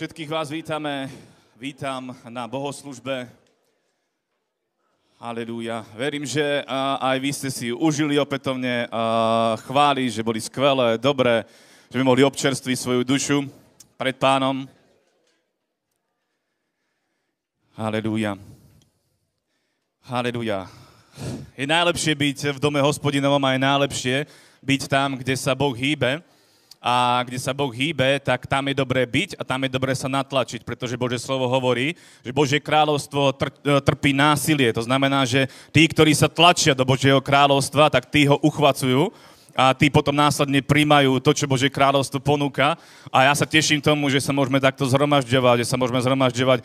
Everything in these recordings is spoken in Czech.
Všetkých vás vítame, vítam na bohoslužbe. Halelúja. Verím, že aj vy ste si užili opätovne chváli, že boli skvelé, dobré, že by mohli občerstviť svoju dušu pred pánom. Halelúja. Halelúja. Je najlepšie byť v dome hospodinovom a je najlepšie byť tam, kde sa Boh hýbe a kde sa Boh hýbe, tak tam je dobré byť a tam je dobré sa natlačiť, pretože Bože slovo hovorí, že Božie kráľovstvo tr- trpí násilie. To znamená, že tí, ktorí sa tlačia do Božieho kráľovstva, tak tí ho uchvacujú a tí potom následne príjmajú to, čo Božie kráľovstvo ponúka. A ja sa teším tomu, že sa môžeme takto zhromažďovať, že sa môžeme zhromažďovať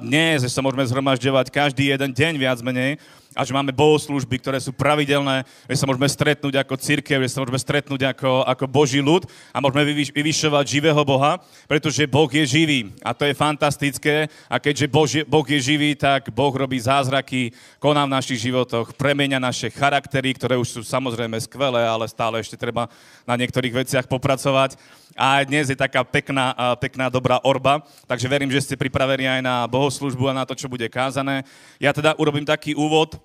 dnes, že sa môžeme zhromažďovať každý jeden deň viac menej a že máme bohoslužby, ktoré sú pravidelné, že sa môžeme stretnúť ako církev, že sa môžeme stretnúť ako, ako Boží ľud a môžeme vyvyš, vyvyšovať živého Boha, pretože Boh je živý a to je fantastické a keďže Bož, Boh je živý, tak Boh robí zázraky, koná v našich životoch, premenia naše charaktery, ktoré už sú samozrejme skvelé, ale stále ešte treba na niektorých veciach popracovať. A dnes je taká pekná, pekná dobrá orba, takže verím, že ste pripravení aj na bohoslužbu a na to, čo bude kázané. Ja teda urobím taký úvod,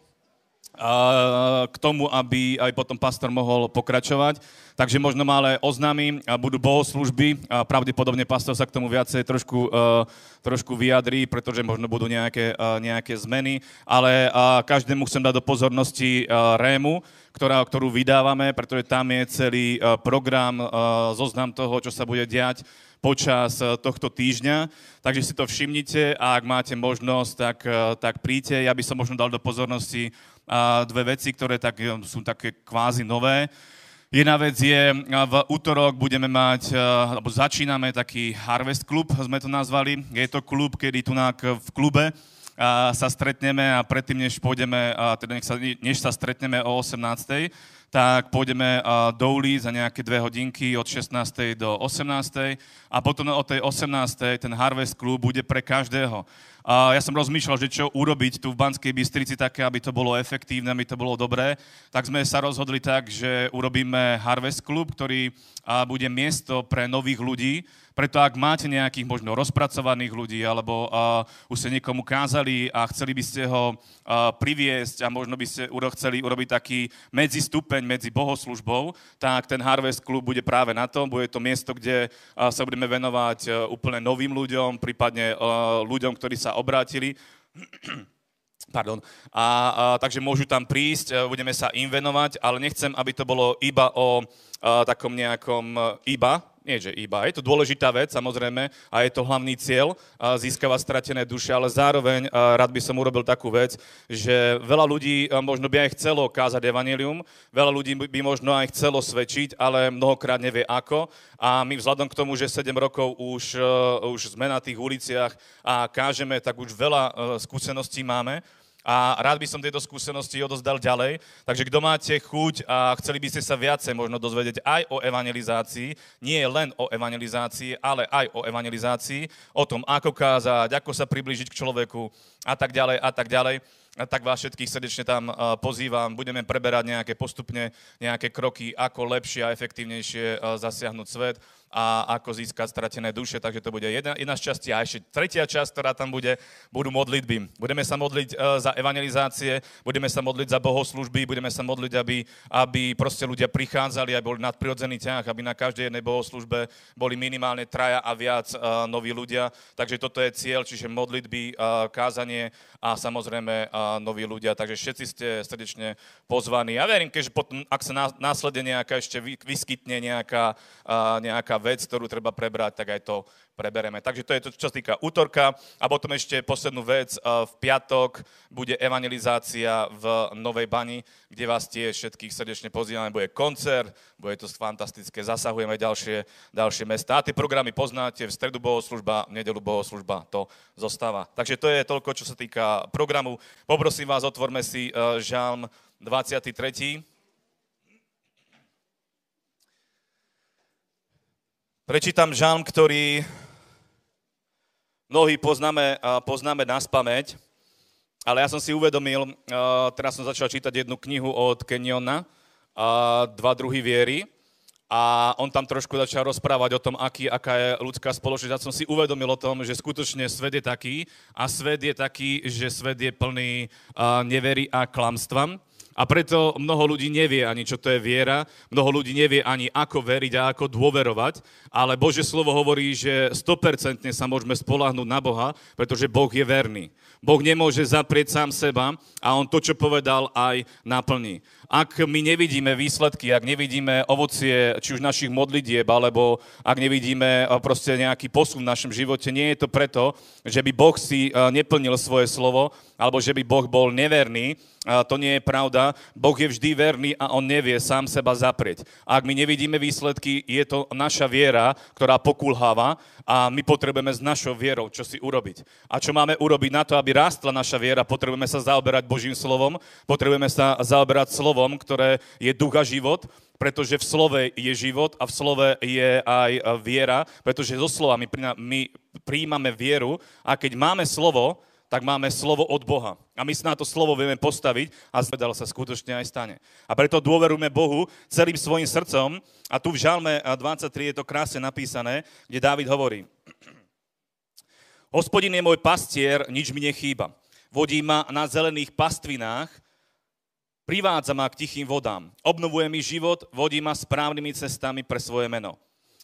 k tomu, aby aj potom pastor mohol pokračovať. Takže možno malé oznámy, budú bohoslužby, a pravdepodobne pastor sa k tomu viacej trošku, trošku vyjadrí, pretože možno budú nejaké, nejaké zmeny, ale každému chcem dať do pozornosti Rému, ktorá, ktorú vydávame, pretože tam je celý program, zoznam toho, čo sa bude diať počas tohto týždňa. Takže si to všimnite a ak máte možnosť, tak, tak príďte. Ja by som možno dal do pozornosti dve veci, ktoré tak, sú také kvázi nové. Jedna vec je, v útorok budeme mať, alebo začíname taký Harvest Club, sme to nazvali. Je to klub, kedy tu v klube sa stretneme a predtým, než pôjdeme, teda než sa, než sa stretneme o 18 tak pôjdeme do ulic za nejaké dve hodinky od 16. do 18. a potom od tej 18. ten Harvest Club bude pre každého. A ja som rozmýšľal, že čo urobiť tu v Banskej Bystrici také, aby to bolo efektívne, aby to bolo dobré. Tak sme sa rozhodli tak, že urobíme Harvest Club, ktorý bude miesto pre nových ľudí, preto ak máte nejakých možno rozpracovaných ľudí, alebo uh, už ste niekomu kázali a chceli by ste ho uh, priviesť a možno by ste uro- chceli urobiť taký medzistupeň medzi bohoslužbou, tak ten Harvest Club bude práve na tom. Bude to miesto, kde uh, sa budeme venovať uh, úplne novým ľuďom, prípadne uh, ľuďom, ktorí sa obrátili. Pardon. A, a, takže môžu tam prísť, budeme sa im venovať, ale nechcem, aby to bolo iba o a, takom nejakom iba nie že iba, je to dôležitá vec samozrejme a je to hlavný cieľ získavať stratené duše, ale zároveň rád by som urobil takú vec, že veľa ľudí možno by aj chcelo kázať evanelium, veľa ľudí by možno aj chcelo svedčiť, ale mnohokrát nevie ako. A my vzhľadom k tomu, že 7 rokov už, už sme na tých uliciach a kážeme, tak už veľa skúseností máme a rád by som tieto skúsenosti odozdal ďalej. Takže kto máte chuť a chceli by ste sa viacej možno dozvedieť aj o evangelizácii, nie len o evangelizácii, ale aj o evangelizácii, o tom, ako kázať, ako sa priblížiť k človeku a tak ďalej a tak ďalej tak vás všetkých srdečne tam pozývam. Budeme preberať nejaké postupne nejaké kroky, ako lepšie a efektívnejšie zasiahnuť svet a ako získať stratené duše. Takže to bude jedna, jedna z častí. A ešte tretia časť, ktorá tam bude, budú modlitby. Budeme sa modliť uh, za evangelizácie, budeme sa modliť za bohoslužby, budeme sa modliť, aby, aby proste ľudia prichádzali, aby boli nadprirodzený ťah, aby na každej jednej bohoslužbe boli minimálne traja a viac uh, noví ľudia. Takže toto je cieľ, čiže modlitby, uh, kázanie a samozrejme noví ľudia. Takže všetci ste srdečne pozvaní. Ja verím, že potom, ak sa následne nejaká ešte vyskytne nejaká, nejaká vec, ktorú treba prebrať, tak aj to prebereme. Takže to je to, čo sa týka útorka. A potom ešte poslednú vec. V piatok bude evangelizácia v Novej Bani, kde vás tiež všetkých srdečne pozývame. Bude koncert, bude to fantastické, zasahujeme ďalšie, ďalšie mesta. A tie programy poznáte, v stredu bohoslužba, v nedelu bohoslužba, to zostáva. Takže to je toľko, čo sa týka programu. Poprosím vás, otvorme si uh, žalm 23. Prečítam žalm, ktorý mnohí poznáme, poznáme na spameť, ale ja som si uvedomil, teraz som začal čítať jednu knihu od Kenyona, Dva druhy viery, a on tam trošku začal rozprávať o tom, aký, aká je ľudská spoločnosť. Ja som si uvedomil o tom, že skutočne svet je taký a svet je taký, že svet je plný uh, nevery a klamstva. A preto mnoho ľudí nevie ani, čo to je viera, mnoho ľudí nevie ani, ako veriť a ako dôverovať, ale Bože slovo hovorí, že 100% sa môžeme spolahnúť na Boha, pretože Boh je verný. Boh nemôže zaprieť sám seba a on to, čo povedal, aj naplní. Ak my nevidíme výsledky, ak nevidíme ovocie či už našich modlitieb, alebo ak nevidíme proste nejaký posun v našom živote, nie je to preto, že by Boh si neplnil svoje slovo, alebo že by Boh bol neverný, to nie je pravda. Boh je vždy verný a on nevie sám seba zaprieť. Ak my nevidíme výsledky, je to naša viera, ktorá pokulháva a my potrebujeme s našou vierou čo si urobiť. A čo máme urobiť na to, aby rástla naša viera, potrebujeme sa zaoberať Božím slovom, potrebujeme sa zaoberať slovom, ktoré je duch a život, pretože v slove je život a v slove je aj viera, pretože zo slova my, my príjmame vieru a keď máme slovo, tak máme slovo od Boha. A my sa na to slovo vieme postaviť a zvedal sa skutočne aj stane. A preto dôverujeme Bohu celým svojim srdcom. A tu v Žalme 23 je to krásne napísané, kde Dávid hovorí. Hospodin je môj pastier, nič mi nechýba. Vodí ma na zelených pastvinách, privádza ma k tichým vodám. Obnovuje mi život, vodí ma správnymi cestami pre svoje meno.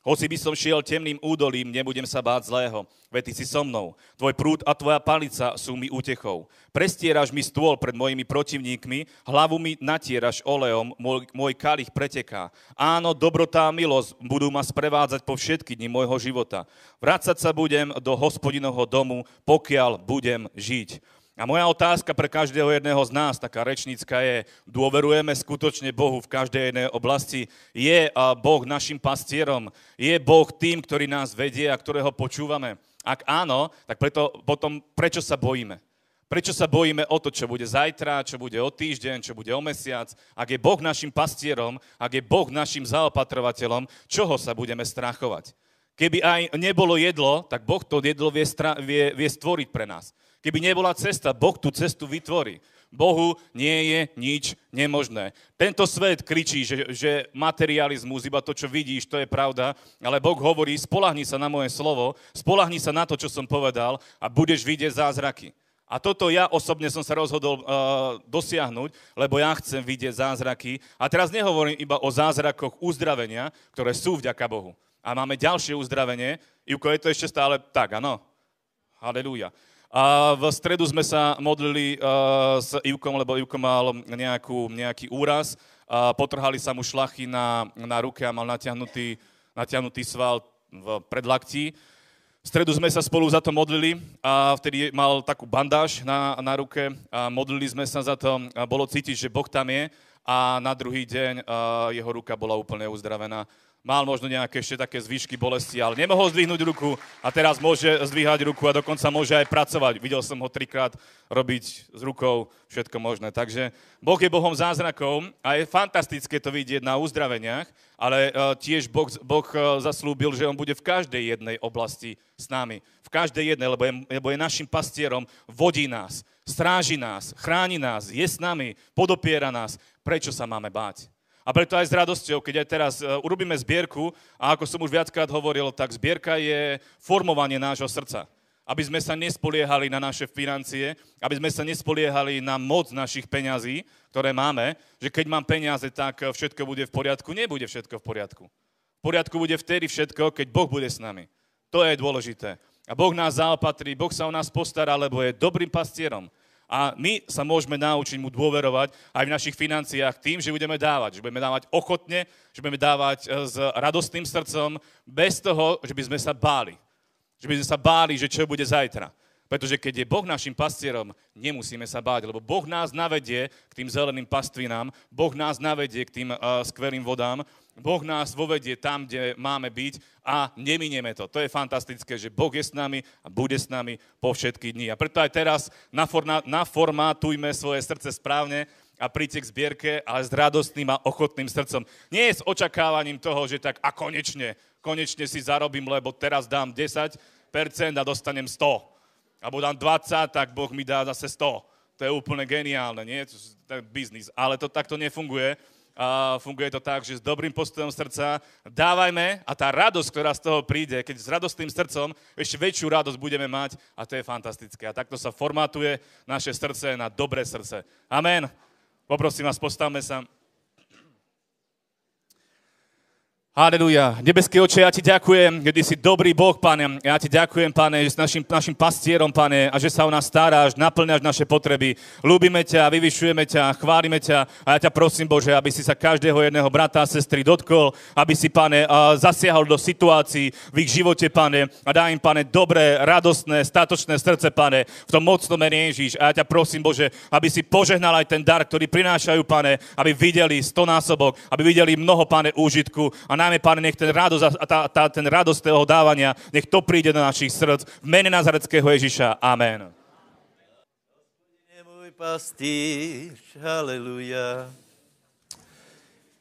Hoci by som šiel temným údolím, nebudem sa báť zlého, veď ty si so mnou. Tvoj prúd a tvoja palica sú mi útechou. Prestieraš mi stôl pred mojimi protivníkmi, hlavu mi natieraš olejom, môj, môj kalich preteká. Áno, dobrotá a milosť budú ma sprevádzať po všetky dni môjho života. Vrácať sa budem do hospodinovho domu, pokiaľ budem žiť. A moja otázka pre každého jedného z nás, taká rečnícka je, dôverujeme skutočne Bohu v každej jednej oblasti? Je Boh našim pastierom? Je Boh tým, ktorý nás vedie a ktorého počúvame? Ak áno, tak preto, potom prečo sa bojíme? Prečo sa bojíme o to, čo bude zajtra, čo bude o týždeň, čo bude o mesiac? Ak je Boh našim pastierom, ak je Boh našim zaopatrovateľom, čoho sa budeme strachovať? Keby aj nebolo jedlo, tak Boh to jedlo vie, vie, vie stvoriť pre nás. Keby nebola cesta, Boh tú cestu vytvorí. Bohu nie je nič nemožné. Tento svet kričí, že, že materializmus, iba to, čo vidíš, to je pravda, ale Boh hovorí, spolahni sa na moje slovo, spolahni sa na to, čo som povedal a budeš vidieť zázraky. A toto ja osobne som sa rozhodol uh, dosiahnuť, lebo ja chcem vidieť zázraky. A teraz nehovorím iba o zázrakoch uzdravenia, ktoré sú vďaka Bohu. A máme ďalšie uzdravenie. Ivko, je to ešte stále tak, áno? Halelúja. A v stredu sme sa modlili uh, s Ivkom, lebo Ivko mal nejakú, nejaký úraz. Uh, potrhali sa mu šlachy na, na ruke a mal natiahnutý, natiahnutý sval v predlaktí. V stredu sme sa spolu za to modlili a vtedy mal takú bandáž na, na ruke a modlili sme sa za to. A bolo cítiť, že Boh tam je a na druhý deň uh, jeho ruka bola úplne uzdravená mal možno nejaké ešte také zvyšky bolesti, ale nemohol zdvihnúť ruku a teraz môže zdvíhať ruku a dokonca môže aj pracovať. Videl som ho trikrát robiť s rukou všetko možné. Takže Boh je Bohom zázrakov a je fantastické to vidieť na uzdraveniach, ale uh, tiež Boh, boh uh, zaslúbil, že On bude v každej jednej oblasti s nami. V každej jednej, lebo je, lebo je našim pastierom, vodí nás, stráži nás, chráni nás, je s nami, podopiera nás. Prečo sa máme báť? A preto aj s radosťou, keď aj teraz uh, urobíme zbierku, a ako som už viackrát hovoril, tak zbierka je formovanie nášho srdca. Aby sme sa nespoliehali na naše financie, aby sme sa nespoliehali na moc našich peňazí, ktoré máme, že keď mám peniaze, tak všetko bude v poriadku. Nebude všetko v poriadku. V poriadku bude vtedy všetko, keď Boh bude s nami. To je dôležité. A Boh nás zaopatrí, Boh sa o nás postará, lebo je dobrým pastierom a my sa môžeme naučiť mu dôverovať aj v našich financiách tým, že budeme dávať. Že budeme dávať ochotne, že budeme dávať e, s radostným srdcom, bez toho, že by sme sa báli. Že by sme sa báli, že čo bude zajtra. Pretože keď je Boh našim pastierom, nemusíme sa báť, lebo Boh nás navedie k tým zeleným pastvinám, Boh nás navedie k tým uh, skvelým vodám, Boh nás vovedie tam, kde máme byť a neminieme to. To je fantastické, že Boh je s nami a bude s nami po všetky dni. A preto aj teraz naformátujme svoje srdce správne a príďte k zbierke, ale s radostným a ochotným srdcom. Nie s očakávaním toho, že tak a konečne, konečne si zarobím, lebo teraz dám 10% a dostanem 100 alebo dám 20, tak Boh mi dá zase 100. To je úplne geniálne, nie? To je biznis. Ale to takto nefunguje. A funguje to tak, že s dobrým postojom srdca dávajme a tá radosť, ktorá z toho príde, keď s radostným srdcom ešte väčšiu radosť budeme mať a to je fantastické. A takto sa formatuje naše srdce na dobré srdce. Amen. Poprosím vás, postavme sa. Haleluja. Nebeský oče, ja ti ďakujem, kedy si dobrý Boh, pane. Ja ti ďakujem, pane, že s našim, našim pastierom, pane, a že sa o nás staráš, naplňaš naše potreby. Ľúbime ťa, vyvyšujeme ťa, chválime ťa a ja ťa prosím, Bože, aby si sa každého jedného brata a sestry dotkol, aby si, pane, zasiahol do situácií v ich živote, pane, a dá im, pane, dobré, radostné, statočné srdce, pane, v tom mocnom mene. A ja ťa prosím, Bože, aby si požehnal aj ten dar, ktorý prinášajú, pane, aby videli stonásobok, aby videli mnoho, pane, úžitku a najmä, Pane, nech ten radosť a tá, tá, ten radosť toho dávania, nech to príde do našich srdc. V mene Nazareckého Ježíša. Amen. Pastýř, haleluja.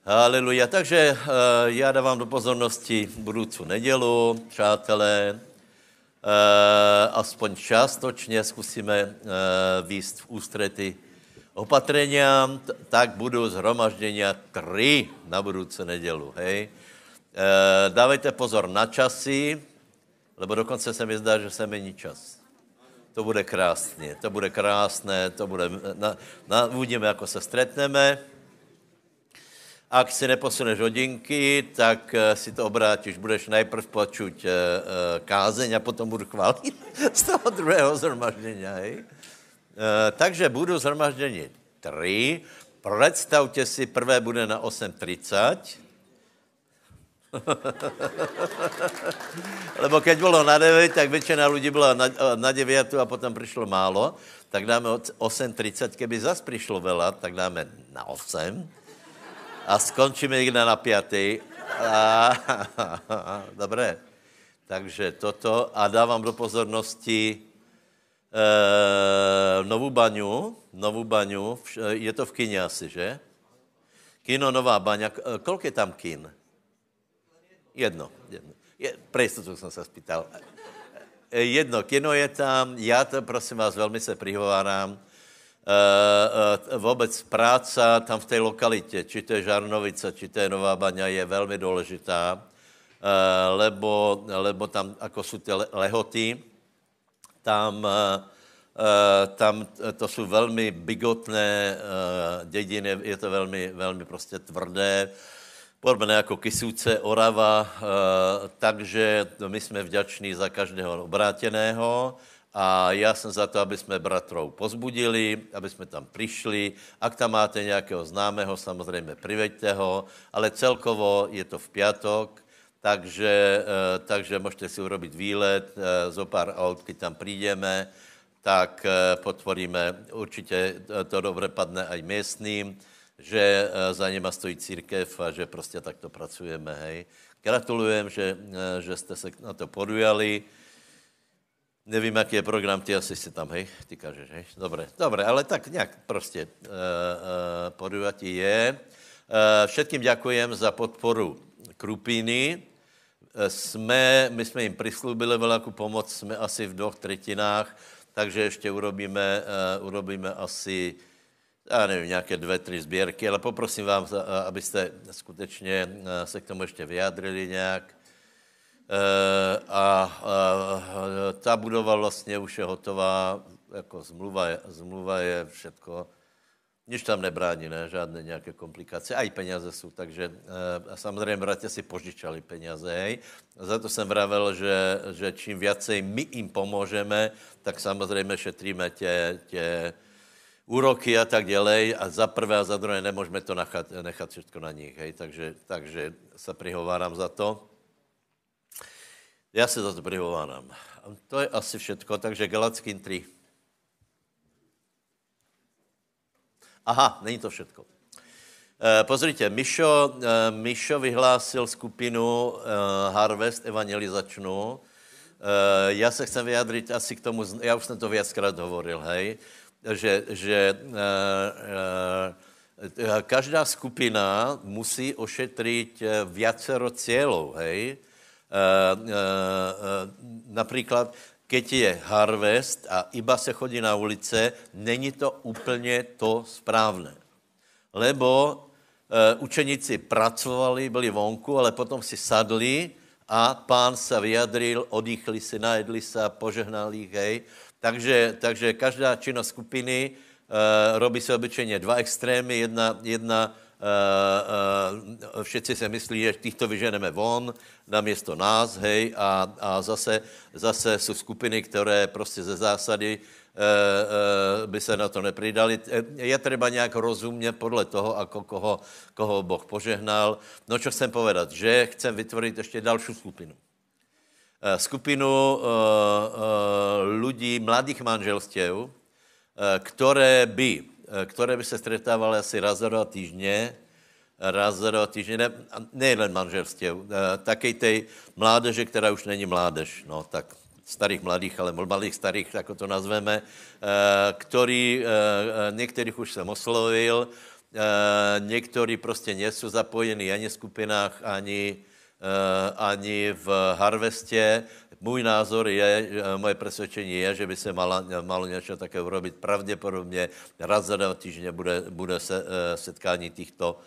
Haleluja. Takže uh, já dávám do pozornosti budoucí nedělu, přátelé. Uh, aspoň částočně zkusíme uh, výst v ústrety opatrenia, tak budou zhromažděnia tři na budoucí nedělu, hej. E, dávejte pozor na časy, lebo dokonce se mi zdá, že se mení čas. To bude krásně, to bude krásné, to bude, na, na, uvidíme, jako se stretneme. Ak si neposuneš hodinky, tak eh, si to obrátíš. Budeš najprv počuť e, kázeň a potom budu chválit z toho druhého zhromaždění. Takže budu zhromaždění tři. Představte si, prvé bude na 8.30 Lebo keď bylo na 9, tak většina lidí byla na, na 9 a potom přišlo málo, tak dáme 8.30, keby zas přišlo veľa, tak dáme na 8 a skončíme někde na 5. A, dobré. Takže toto a dávám do pozornosti e, novou baňu, novou baňu, je to v kině asi, že? Kino Nová baňa, kolik je tam kin? Jedno. jedno. Je, pre istotu jsem se spýtal. E, jedno kino je tam, já to prosím vás velmi se prihovárám. E, e, vůbec práca tam v té lokalitě, či to je Žarnovice, či to je Nová Baňa, je velmi důležitá, e, lebo, lebo tam, jako jsou ty lehoty, tam, e, tam to jsou velmi bigotné dědiny, je to velmi, velmi prostě tvrdé podobné jako Kysúce, Orava, eh, takže my jsme vděční za každého obráteného a já jsem za to, aby jsme bratrov pozbudili, aby jsme tam přišli. Ak tam máte nějakého známého, samozřejmě priveďte ho, ale celkovo je to v piatok, takže, eh, takže můžete si urobit výlet, eh, zo pár aut, když tam přijdeme, tak potvoríme, určitě to dobře padne aj místním že eh, za něma stojí církev a že prostě takto pracujeme, hej. Gratulujem, že, eh, že jste se na to podujali. Nevím, jaký je program, ty asi si tam, hej, ty kažeš, hej. Dobré, dobré, ale tak nějak prostě uh, uh, podujatí je. Uh, všetkým děkujem za podporu Krupiny. Jsme, my jsme jim přislúbili velkou pomoc, jsme asi v dvou třetinách, takže ještě urobíme, uh, urobíme asi já nevím, nějaké dvě, tři sběrky, ale poprosím vám, abyste skutečně se k tomu ještě vyjádřili nějak. E, a, ta budova vlastně už je hotová, jako zmluva je, zmluva je všetko, nic tam nebrání, ne? žádné nějaké komplikace, a i peněze jsou, takže e, samozřejmě bratě si požičali peněze, hej. Za to jsem vravel, že, že čím viacej my jim pomůžeme, tak samozřejmě šetríme tě, tě úroky a tak dělej a za prvé a za druhé nemůžeme to nechat, nechat všechno na nich, hej, takže, takže se prihovárám za to. Já se za to prihovárám. To je asi všetko, takže Galackým 3. Aha, není to všetko. E, pozrite, Mišo, e, Mišo vyhlásil skupinu e, Harvest evangelizačnou. Já se chcem vyjádřit asi k tomu, já už jsem to viackrát hovoril, hej že, že uh, uh, každá skupina musí ošetřit viacero cílů, hej. Například, keď je harvest a iba se chodí na ulice, není to úplně to správné. Lebo učeníci pracovali, byli vonku, ale potom si sadli a pán se vyjadril, odýchli si, najedli se, požehnali hej. Takže, takže každá činnost skupiny uh, robí se obyčejně dva extrémy. Jedna, jedna uh, uh, všetci se myslí, že týchto vyženeme von na město nás, hej, a, a zase, zase jsou skupiny, které prostě ze zásady by se na to nepridali. Je třeba nějak rozumně podle toho, ako koho, koho Boh požehnal. No, čo chcem povedat, že chcem vytvořit ještě další skupinu. Skupinu lidí, mladých manželstiev, které by, které by se stretávali asi raz za dva týždně, raz za dva týždně, ne, nejen manželstiev, také tej mládeže, která už není mládež, no tak starých mladých, ale malých starých, jako to nazveme, eh, který, eh, eh, některých už jsem oslovil, někteří prostě nejsou zapojení ani v skupinách, ani, ani v harvestě. Můj názor je, moje přesvědčení je, že by se malo, malo něco také urobit. Pravděpodobně raz za dva týždně bude, bude se, setkání těchto,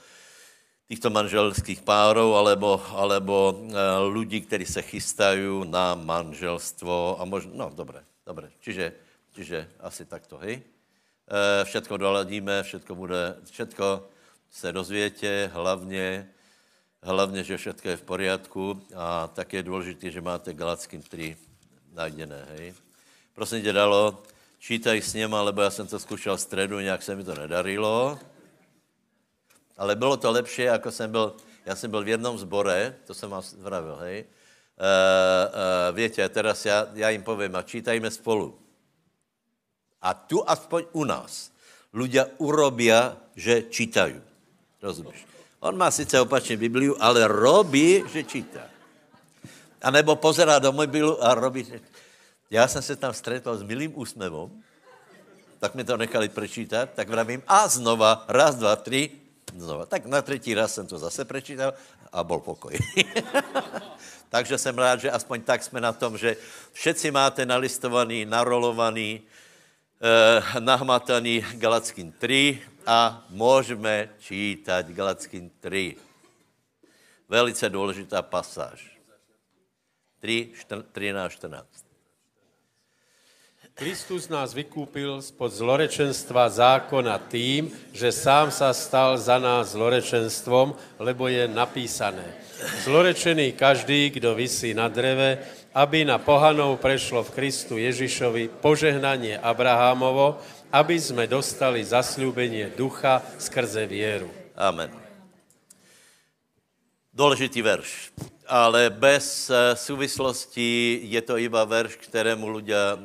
těchto manželských párů, alebo, alebo lidí, kteří se chystají na manželstvo a možná, no dobré, dobré, čiže, čiže asi takto, hej. E, všetko doladíme, všetko bude, všetko se dozvětě, hlavně, hlavně, že všetko je v poriadku a tak je důležité, že máte Galackým 3 najdené, hej. Prosím tě, dalo, čítaj s něma, lebo já jsem to zkoušel v středu, nějak se mi to nedarilo. Ale bylo to lepší, jako jsem byl, já jsem byl v jednom zbore, to jsem vám vravil, hej. Uh, uh, větě, teraz já, já jim povím, a čítajme spolu. A tu aspoň u nás ľudia urobia, že čítají. Rozumíš? On má sice opačně Bibliu, ale robí, že čítá. A nebo pozerá do mobilu a robí, že... Já jsem se tam stretl s milým úsmevom, tak mi to nechali prečítat, tak vravím a znova, raz, dva, tři, znova. Tak na třetí raz jsem to zase prečítal a bol pokoj. Takže jsem rád, že aspoň tak jsme na tom, že všetci máte nalistovaný, narolovaný, eh, nahmataný Galackým 3 a můžeme čítat Galackým 3. Velice důležitá pasáž. 3, 13, 14. Kristus nás vykúpil spod zlorečenstva zákona tým, že sám sa stal za nás zlorečenstvom, lebo je napísané. Zlorečený každý, kdo vysí na dreve, aby na pohanov prešlo v Kristu Ježišovi požehnanie Abrahámovo, aby sme dostali zasľúbenie ducha skrze vieru. Amen. Důležitý verš ale bez uh, souvislosti je to iba verš, kterému ľudia uh,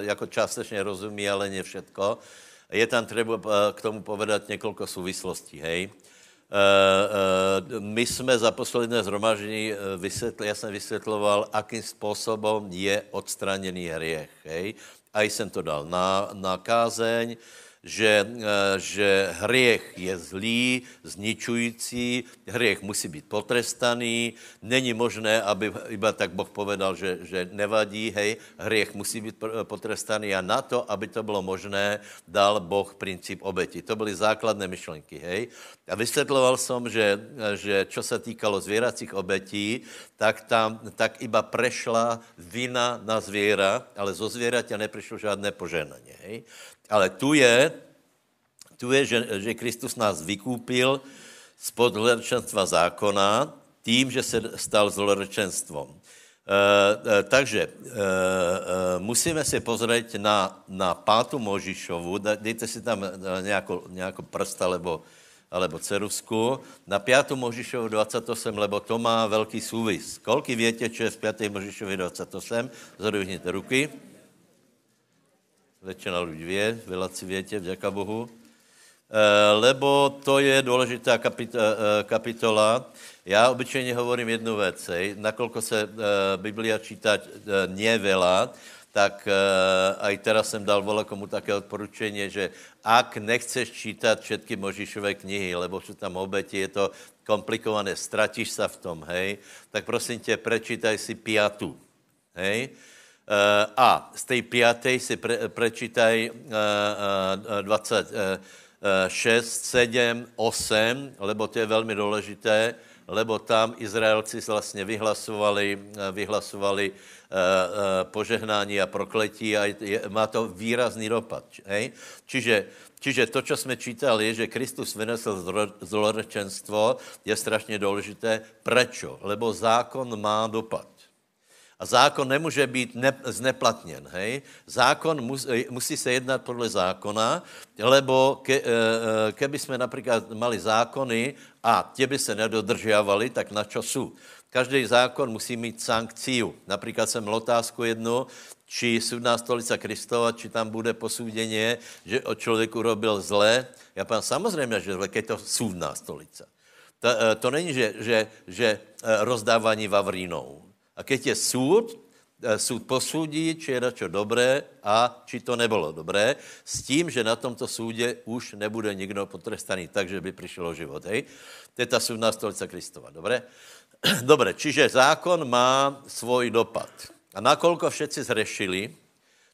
jako částečně rozumí, ale ne všetko. Je tam třeba uh, k tomu povedat několik souvislostí, hej. Uh, uh, my jsme za posledné zhromaždění vysvětli, já jsem vysvětloval, akým způsobem je odstraněný hriech, hej. A jsem to dal na, na kázeň, že, eh, že hriech je zlý, zničující, hriech musí být potrestaný, není možné, aby iba tak Boh povedal, že, že nevadí, hej, hriech musí být potrestaný a na to, aby to bylo možné, dal Boh princip obeti. To byly základné myšlenky, hej. A vysvětloval jsem, že, že čo se týkalo zvěracích obetí, tak tam tak iba prešla vina na zvěra, ale zo zvěraťa neprišlo žádné poženání. Hej? Ale tu je, tu je že, že Kristus nás vykúpil spod zlorečenstva zákona tím, že se stal zlorečenstvom. E, e, takže e, e, musíme si pozrieť na, na pátu Možišovu, dejte si tam nějakou, nějakou prst alebo, alebo cerusku, na 5. Možišovu 28, lebo to má velký súvis. Kolky větě, čo je v 5. Možišovi 28? Zhodujte ruky. Většina lidí vě, si větě, vďaka Bohu. E, lebo to je důležitá kapit, e, kapitola. Já obyčejně hovorím jednu věc, nakolko se Biblia čítať nevela, tak aj teraz jsem dal komu také odporučení, že ak nechceš čítat všetky Možišové knihy, lebo jsou tam obeti, je to komplikované, stratíš se v tom, hej, tak prosím tě, prečítaj si piatu, hej, Eh, a z té páté si pre, prečítaj 20, 6, 7, 8, lebo to je velmi důležité, lebo tam Izraelci vlastně vyhlasovali, eh, vyhlasovali uh, požehnání a prokletí a je, má to výrazný dopad. Hej? Čiže, čiže to, co jsme čítali, je, že Kristus vynesl zlorečenstvo, je strašně důležité. Prečo? Lebo zákon má dopad. A zákon nemůže být ne, zneplatněn. Hej? Zákon mus, musí se jednat podle zákona, lebo ke, e, e, keby jsme například mali zákony a tě by se nedodržiavali, tak na čo jsou? Každý zákon musí mít sankciu. Například jsem otázku jednu, či sudná stolica Kristova, či tam bude posúděně, že o člověku robil zle. Já pán samozřejmě, že zle, je to sudná stolica. To, to není, že, že, že rozdávání vavrínou. A keď je súd, eh, súd posúdí, či je na čo dobré a či to nebylo dobré, s tím, že na tomto súdě už nebude nikdo potrestaný tak, že by přišlo život. Hej? To je ta súdná stolica Kristova. Dobré? Dobré, čiže zákon má svůj dopad. A nakolko všetci zrešili,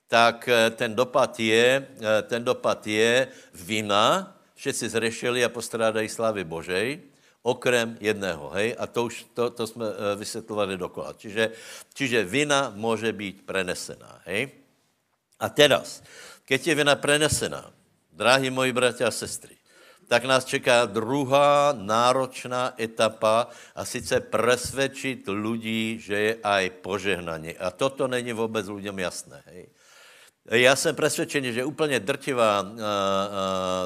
tak eh, ten dopad je, eh, ten dopad je vina, všetci zrešili a postrádají slávy Božej, okrem jedného, hej? A to už, to, to jsme eh, vysvětlovali dokola. Čiže, čiže vina může být prenesená, hej? A teraz, keď je vina prenesená, drahí moji bratia a sestry, tak nás čeká druhá náročná etapa a sice presvědčit lidí, že je aj požehnaně. A toto není vůbec lidem jasné. Hej. Já jsem přesvědčený, že úplně drtivá, uh, uh,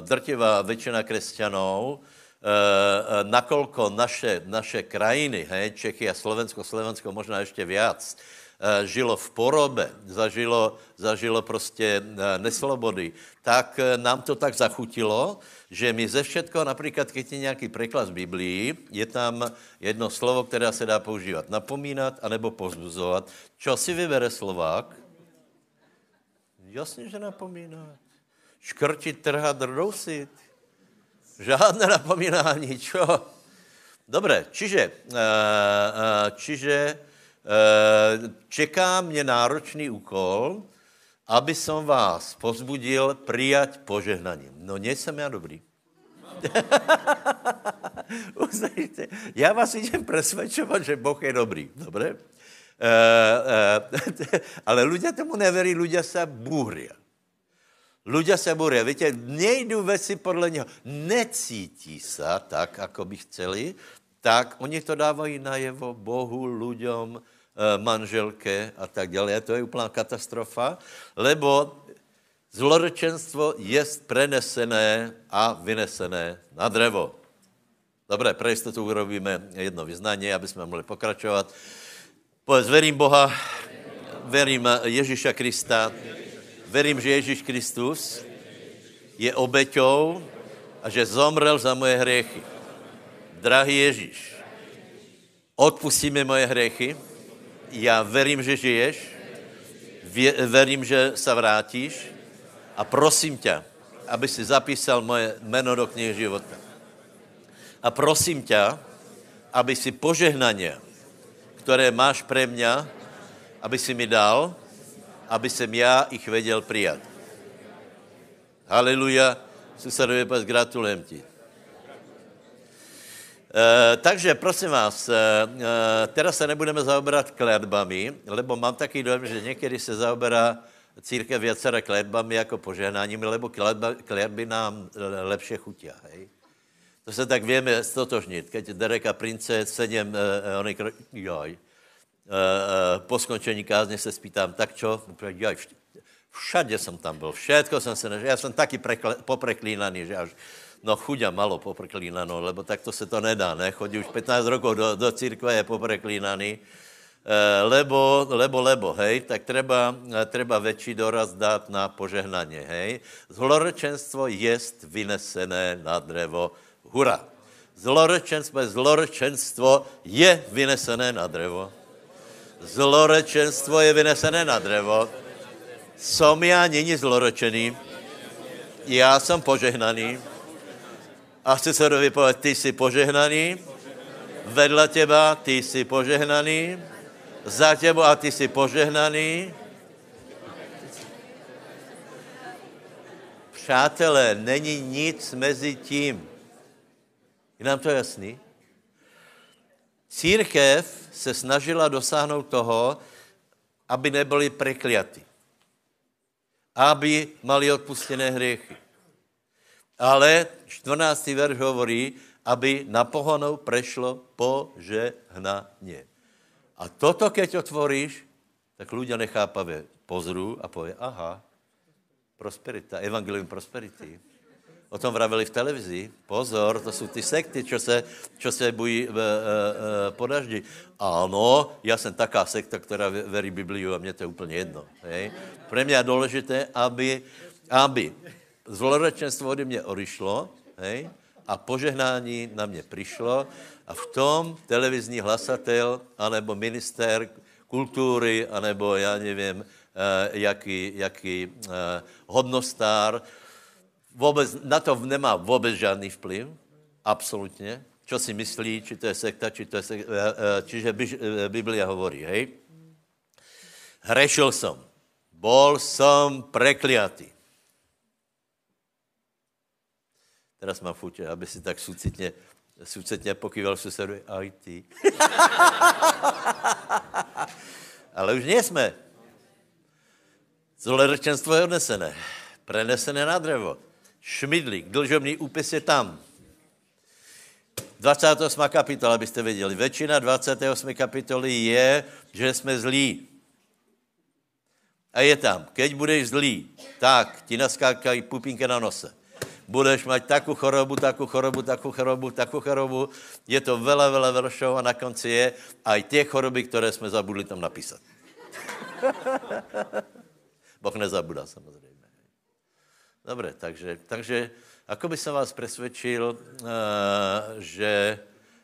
drtivá většina křesťanů Eh, eh, nakolko naše, naše krajiny, hej, Čechy a Slovensko, Slovensko možná ještě viac, eh, žilo v porobe, zažilo, zažilo prostě neslobody, tak nám to tak zachutilo, že my ze všetko, například, když je nějaký překlad z Biblii, je tam jedno slovo, které se dá používat. Napomínat anebo pozbuzovat. Čo si vybere Slovák? Jasně, že napomínat. Škrtit, trhat, rousit. Žádné napomínání, čo? Dobré, čiže, eh, eh, čiže eh, čeká mě náročný úkol, aby som vás pozbudil přijať požehnaním. No nejsem já dobrý. Uznajte, já vás idem presvedčovat, že Boh je dobrý. Dobré? Ale ľudia tomu neverí, ľudia sa búria. Ľudia se boria. Víte, nejdu věci podle něho. Necítí se tak, ako by chceli, tak oni to dávají najevo Bohu, ľuďom, eh, manželke a tak dále. To je úplná katastrofa, lebo zlorečenstvo je prenesené a vynesené na drevo. Dobré, pro jistotu urobíme jedno vyznání, aby jsme mohli pokračovat. Povedz, verím Boha, verím Ježíša Krista, Verím, že Ježíš Kristus je obeťou a že zomrel za moje hriechy. Drahý Ježíš, odpustí mi moje hriechy, já verím, že žiješ, verím, že se vrátíš a prosím tě, aby si zapísal moje jméno do knihy života. A prosím tě, aby si požehnaně, které máš pre mě, aby si mi dal, aby jsem já ich věděl přijat. Haleluja, susedovi pes, gratulujem ti. E, takže prosím vás, e, teraz se nebudeme zaoberat kledbami, lebo mám taký dojem, že někdy se zaoberá církev viacera kledbami jako požehnáním, lebo kledba, kledby nám lepše chutí. Hej? To se tak víme stotožnit. Keď Dereka Prince sedím, e, oni kro... joj, po skončení kázně se spýtám, tak čo? Všade jsem tam byl, všetko jsem se nežil. Já jsem taky prekle, popreklínaný, že až no chuďa malo popreklínanou, lebo takto se to nedá, ne? Chodí už 15 rokov do, do církve, je popreklínaný. Eh, lebo, lebo, lebo, hej, tak treba, treba väčší doraz dát na požehnanie, hej. Zlorečenstvo jest vynesené na drevo, hura. Zlorečenstvo, zlorečenstvo je vynesené na drevo. Zlorečenstvo je vynesené na drevo. Som já není zlorečený. Já jsem požehnaný. A chci se vypovědět, ty jsi požehnaný. Vedle těba, ty jsi požehnaný. Za tebou a ty jsi požehnaný. Přátelé, není nic mezi tím. Je nám to jasný? Církev se snažila dosáhnout toho, aby nebyli prekliaty. Aby mali odpustené hriechy. Ale 14. verš hovorí, aby na pohonou prešlo požehnanie. A toto, keď otvoríš, tak ľudia nechápavě pozrú a povie, aha, prosperita, evangelium prosperity. O tom vravili v televizi. Pozor, to jsou ty sekty, čo se, čo se bojí e, e, e, po daždi. Ano, já jsem taká sekta, která verí Bibliu a mě to je úplně jedno. Hej. Pro mě je důležité, aby, aby zlorečenstvo ode mě odešlo, hej, a požehnání na mě přišlo a v tom televizní hlasatel anebo minister kultury, anebo já nevím, jaký, jaký hodnostár, vůbec, na to nemá vůbec žádný vplyv, absolutně. Co si myslí, či to je sekta, či to je sekta, uh, uh, čiže Biblia hovorí, hej. Hrešil jsem, bol jsem prekliatý. Teraz mám futě, aby si tak sucitně, sucitně pokýval susedu, aj ty. Ale už nejsme. Zlorečenstvo je odnesené. Prenesené na drevo. Šmidlík, dlžobný úpis je tam. 28. kapitola, abyste věděli. Většina 28. kapitoly je, že jsme zlí. A je tam, keď budeš zlý, tak ti naskákají pupínka na nose budeš mít takovou chorobu, takovou chorobu, takovou chorobu, takovou chorobu. Je to vele, vele veršov a na konci je aj ty choroby, které jsme zabudli tam napísat. Boh nezabudá samozřejmě. Dobře, takže, takže ako by jsem vás přesvědčil, uh, že,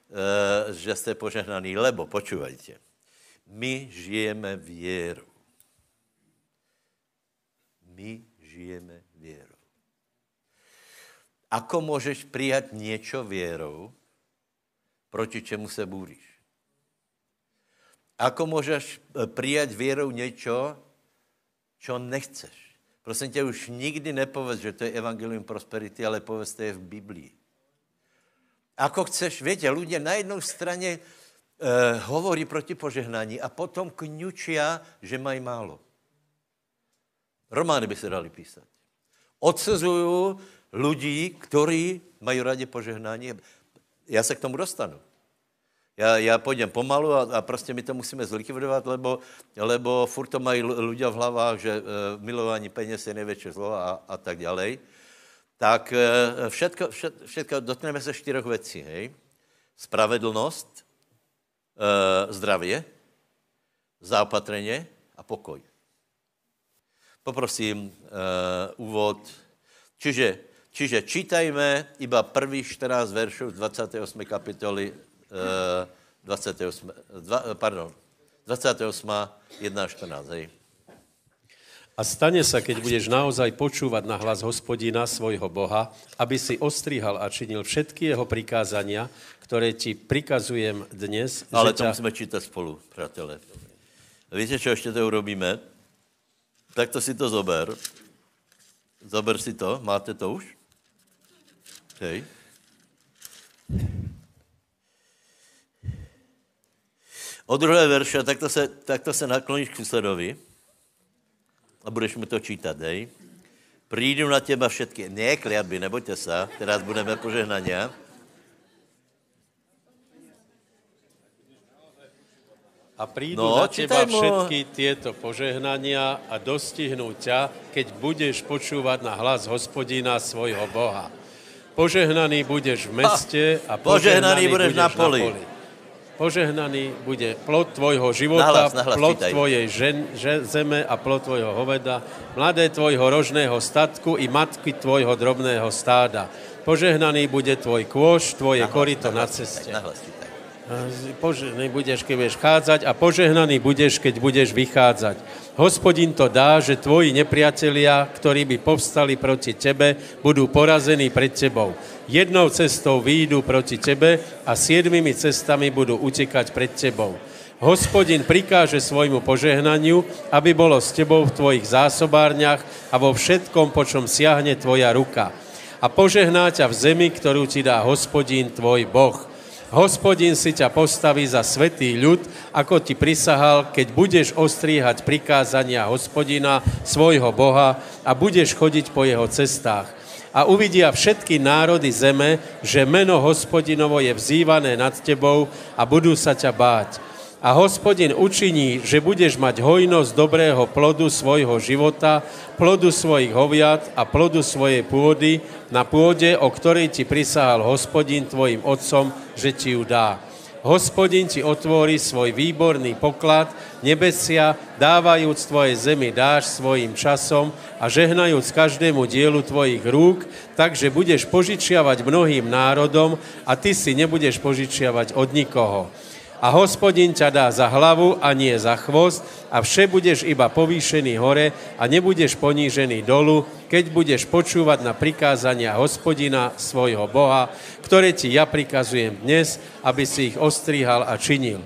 uh, že jste požehnaný, lebo počúvajte, my žijeme věru. My žijeme věru. Ako můžeš přijat něco věrou, proti čemu se bůříš? Ako můžeš eh, přijat věrou něco, čo nechceš? Prosím tě, už nikdy nepověz, že to je evangelium prosperity, ale pověz, to je v Biblii. Ako chceš, víte, lidé na jednou straně eh, hovorí proti požehnání a potom kňučia, že mají málo. Romány by se dali písat. Odsuzují lidí, kteří mají rádi požehnání. Já se k tomu dostanu. Já, já půjdem pomalu a, a prostě my to musíme zlikvidovat, lebo, lebo furt to mají lidé v hlavách, že uh, milování peněz je největší zlo a, a tak dále. Tak uh, všetko, všet, všetko, dotkneme se čtyřech věcí, hej. Spravedlnost, uh, zdravě, zaopatreně a pokoj. Poprosím uh, úvod. Čiže Čiže čítajme iba prvých 14 veršů z 28. kapitoly, 28, eh, dva, pardon, 28, 1 14, hej. A stane sa, keď budeš naozaj počúvať na hlas hospodina, svojho Boha, aby si ostrihal a činil všetky jeho prikázania, ktoré ti prikazujem dnes. Ale to musíme čítať spolu, přátelé. Víte, čo ešte to urobíme? Tak to si to zober. Zober si to, máte to už? Hej. Od druhé verše, tak to se, tak to se nakloníš k susedovi a budeš mu to čítat, hej. Přijdu na těba všetky, ne kliatby, nebojte se, teraz budeme požehnania. A prídu no, na teba všetky tieto požehnania a dostihnú ťa, keď budeš počúvať na hlas hospodina svojho Boha. Požehnaný budeš v meste a požehnaný, požehnaný budeš na poli. na poli. Požehnaný bude plod tvojho života, nahlas, nahlas, plod čítaj. tvojej žen, že, zeme a plod tvojho hoveda, mladé tvojho rožného statku i matky tvojho drobného stáda. Požehnaný bude tvoj kôš, tvoje nahlas, korito nahlas, na ceste. Nahlas, čítaj. Požehnaný budeš, keď budeš chádzať a požehnaný budeš, keď budeš vychádzať. Hospodin to dá, že tvoji nepriatelia, ktorí by povstali proti tebe, budú porazení pred tebou. Jednou cestou výjdu proti tebe a siedmými cestami budú utekať pred tebou. Hospodin prikáže svojmu požehnaniu, aby bolo s tebou v tvojich zásobárniach a vo všetkom, po čom siahne tvoja ruka. A požehná ťa v zemi, ktorú ti dá hospodin tvoj Boh. Hospodin si ťa postaví za svetý ľud, ako ti prisahal, keď budeš ostríhať prikázania hospodina, svojho Boha a budeš chodiť po jeho cestách. A uvidia všetky národy zeme, že meno hospodinovo je vzývané nad tebou a budú sa ťa báť. A hospodin učiní, že budeš mať hojnosť dobrého plodu svojho života, plodu svojich hoviat a plodu svojej pôdy na pôde, o ktorej ti prisahal hospodin tvojim otcom, že ti ju dá. Hospodin ti otvorí svoj výborný poklad, nebesia, dávajúc tvoje zemi dáš svojim časom a žehnajúc každému dielu tvojich rúk, takže budeš požičiavať mnohým národom a ty si nebudeš požičiavať od nikoho a hospodin ťa dá za hlavu a nie za chvost a vše budeš iba povýšený hore a nebudeš ponížený dolu, keď budeš počúvať na prikázania hospodina svojho Boha, ktoré ti ja prikazujem dnes, aby si ich ostrihal a činil.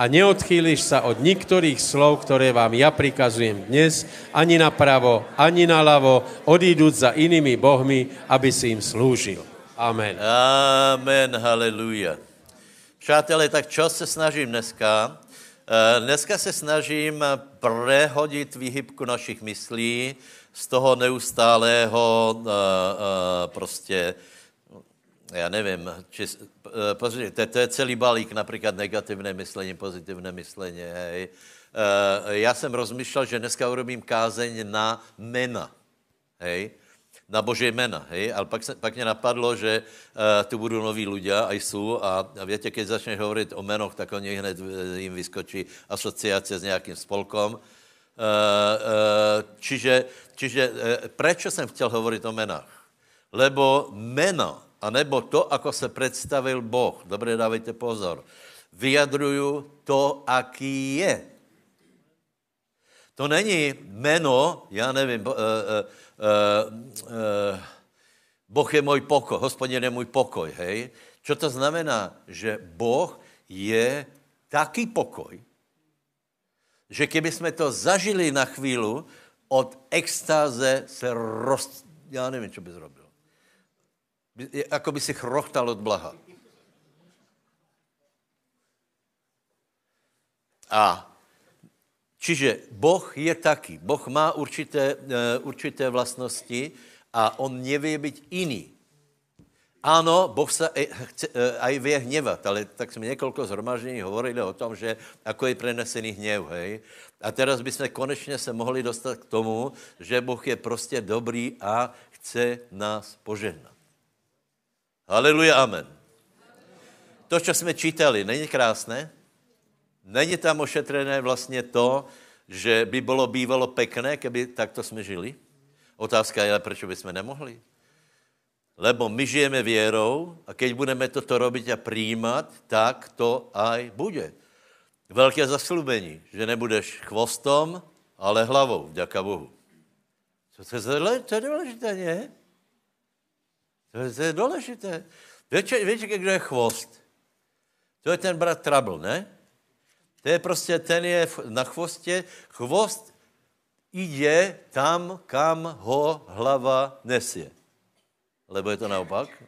A neodchýliš sa od niektorých slov, ktoré vám ja prikazujem dnes, ani napravo, ani naľavo, odíduť za inými bohmi, aby si im slúžil. Amen. Amen, haleluja. Přátelé, tak čo se snažím dneska? Eh, dneska se snažím prehodit výhybku našich myslí z toho neustálého uh, uh, prostě, já nevím, či, uh, pozrite, to je celý balík, například negativné myšlení, pozitivné myšlení, hej. Já jsem rozmýšlel, že dneska urobím kázeň na mena, hej na Boží jména, hej? Ale pak, se, pak mě napadlo, že uh, tu budou noví ľudia, a jsou, a, a víte, když začneš hovorit o menoch, tak oni hned eh, jim vyskočí asociace s nějakým spolkom. Uh, uh, čiže čiže uh, prečo jsem chtěl hovorit o menách? Lebo meno, anebo to, ako se představil Boh, dobře dávajte pozor, vyjadruju to, aký je. To není meno, já nevím, uh, uh, uh, uh, Boh je můj pokoj, hospodin je můj pokoj, hej? Čo to znamená? Že Boh je taký pokoj, že keby jsme to zažili na chvíli, od extáze se roz... Já nevím, co by zrobil. Jako by si chrochtal od blaha. A Čiže Boh je taky. Boh má určité, uh, určité vlastnosti a on nevie být jiný. Ano, Boh se chce, uh, aj vie hněvat, ale tak jsme několik zhromaždění hovorili o tom, že ako je prenesený hněv, hej. A teraz bychom konečně se mohli dostat k tomu, že Boh je prostě dobrý a chce nás požehnat. Haleluja, amen. To, co jsme čítali, není krásné? Není tam ošetřené vlastně to, že by bylo bývalo pekné, keby takto jsme žili? Otázka je, proč by jsme nemohli? Lebo my žijeme věrou a keď budeme toto robiť a přijímat, tak to aj bude. Velké zaslubení, že nebudeš chvostom, ale hlavou, vďaka Bohu. To, je, to je důležité, ne? To je, to je důležité. Víte, víte, kdo je chvost? To je ten brat Trouble, ne? To je prostě, ten je na chvostě, chvost jde tam, kam ho hlava nesie. Lebo je to naopak.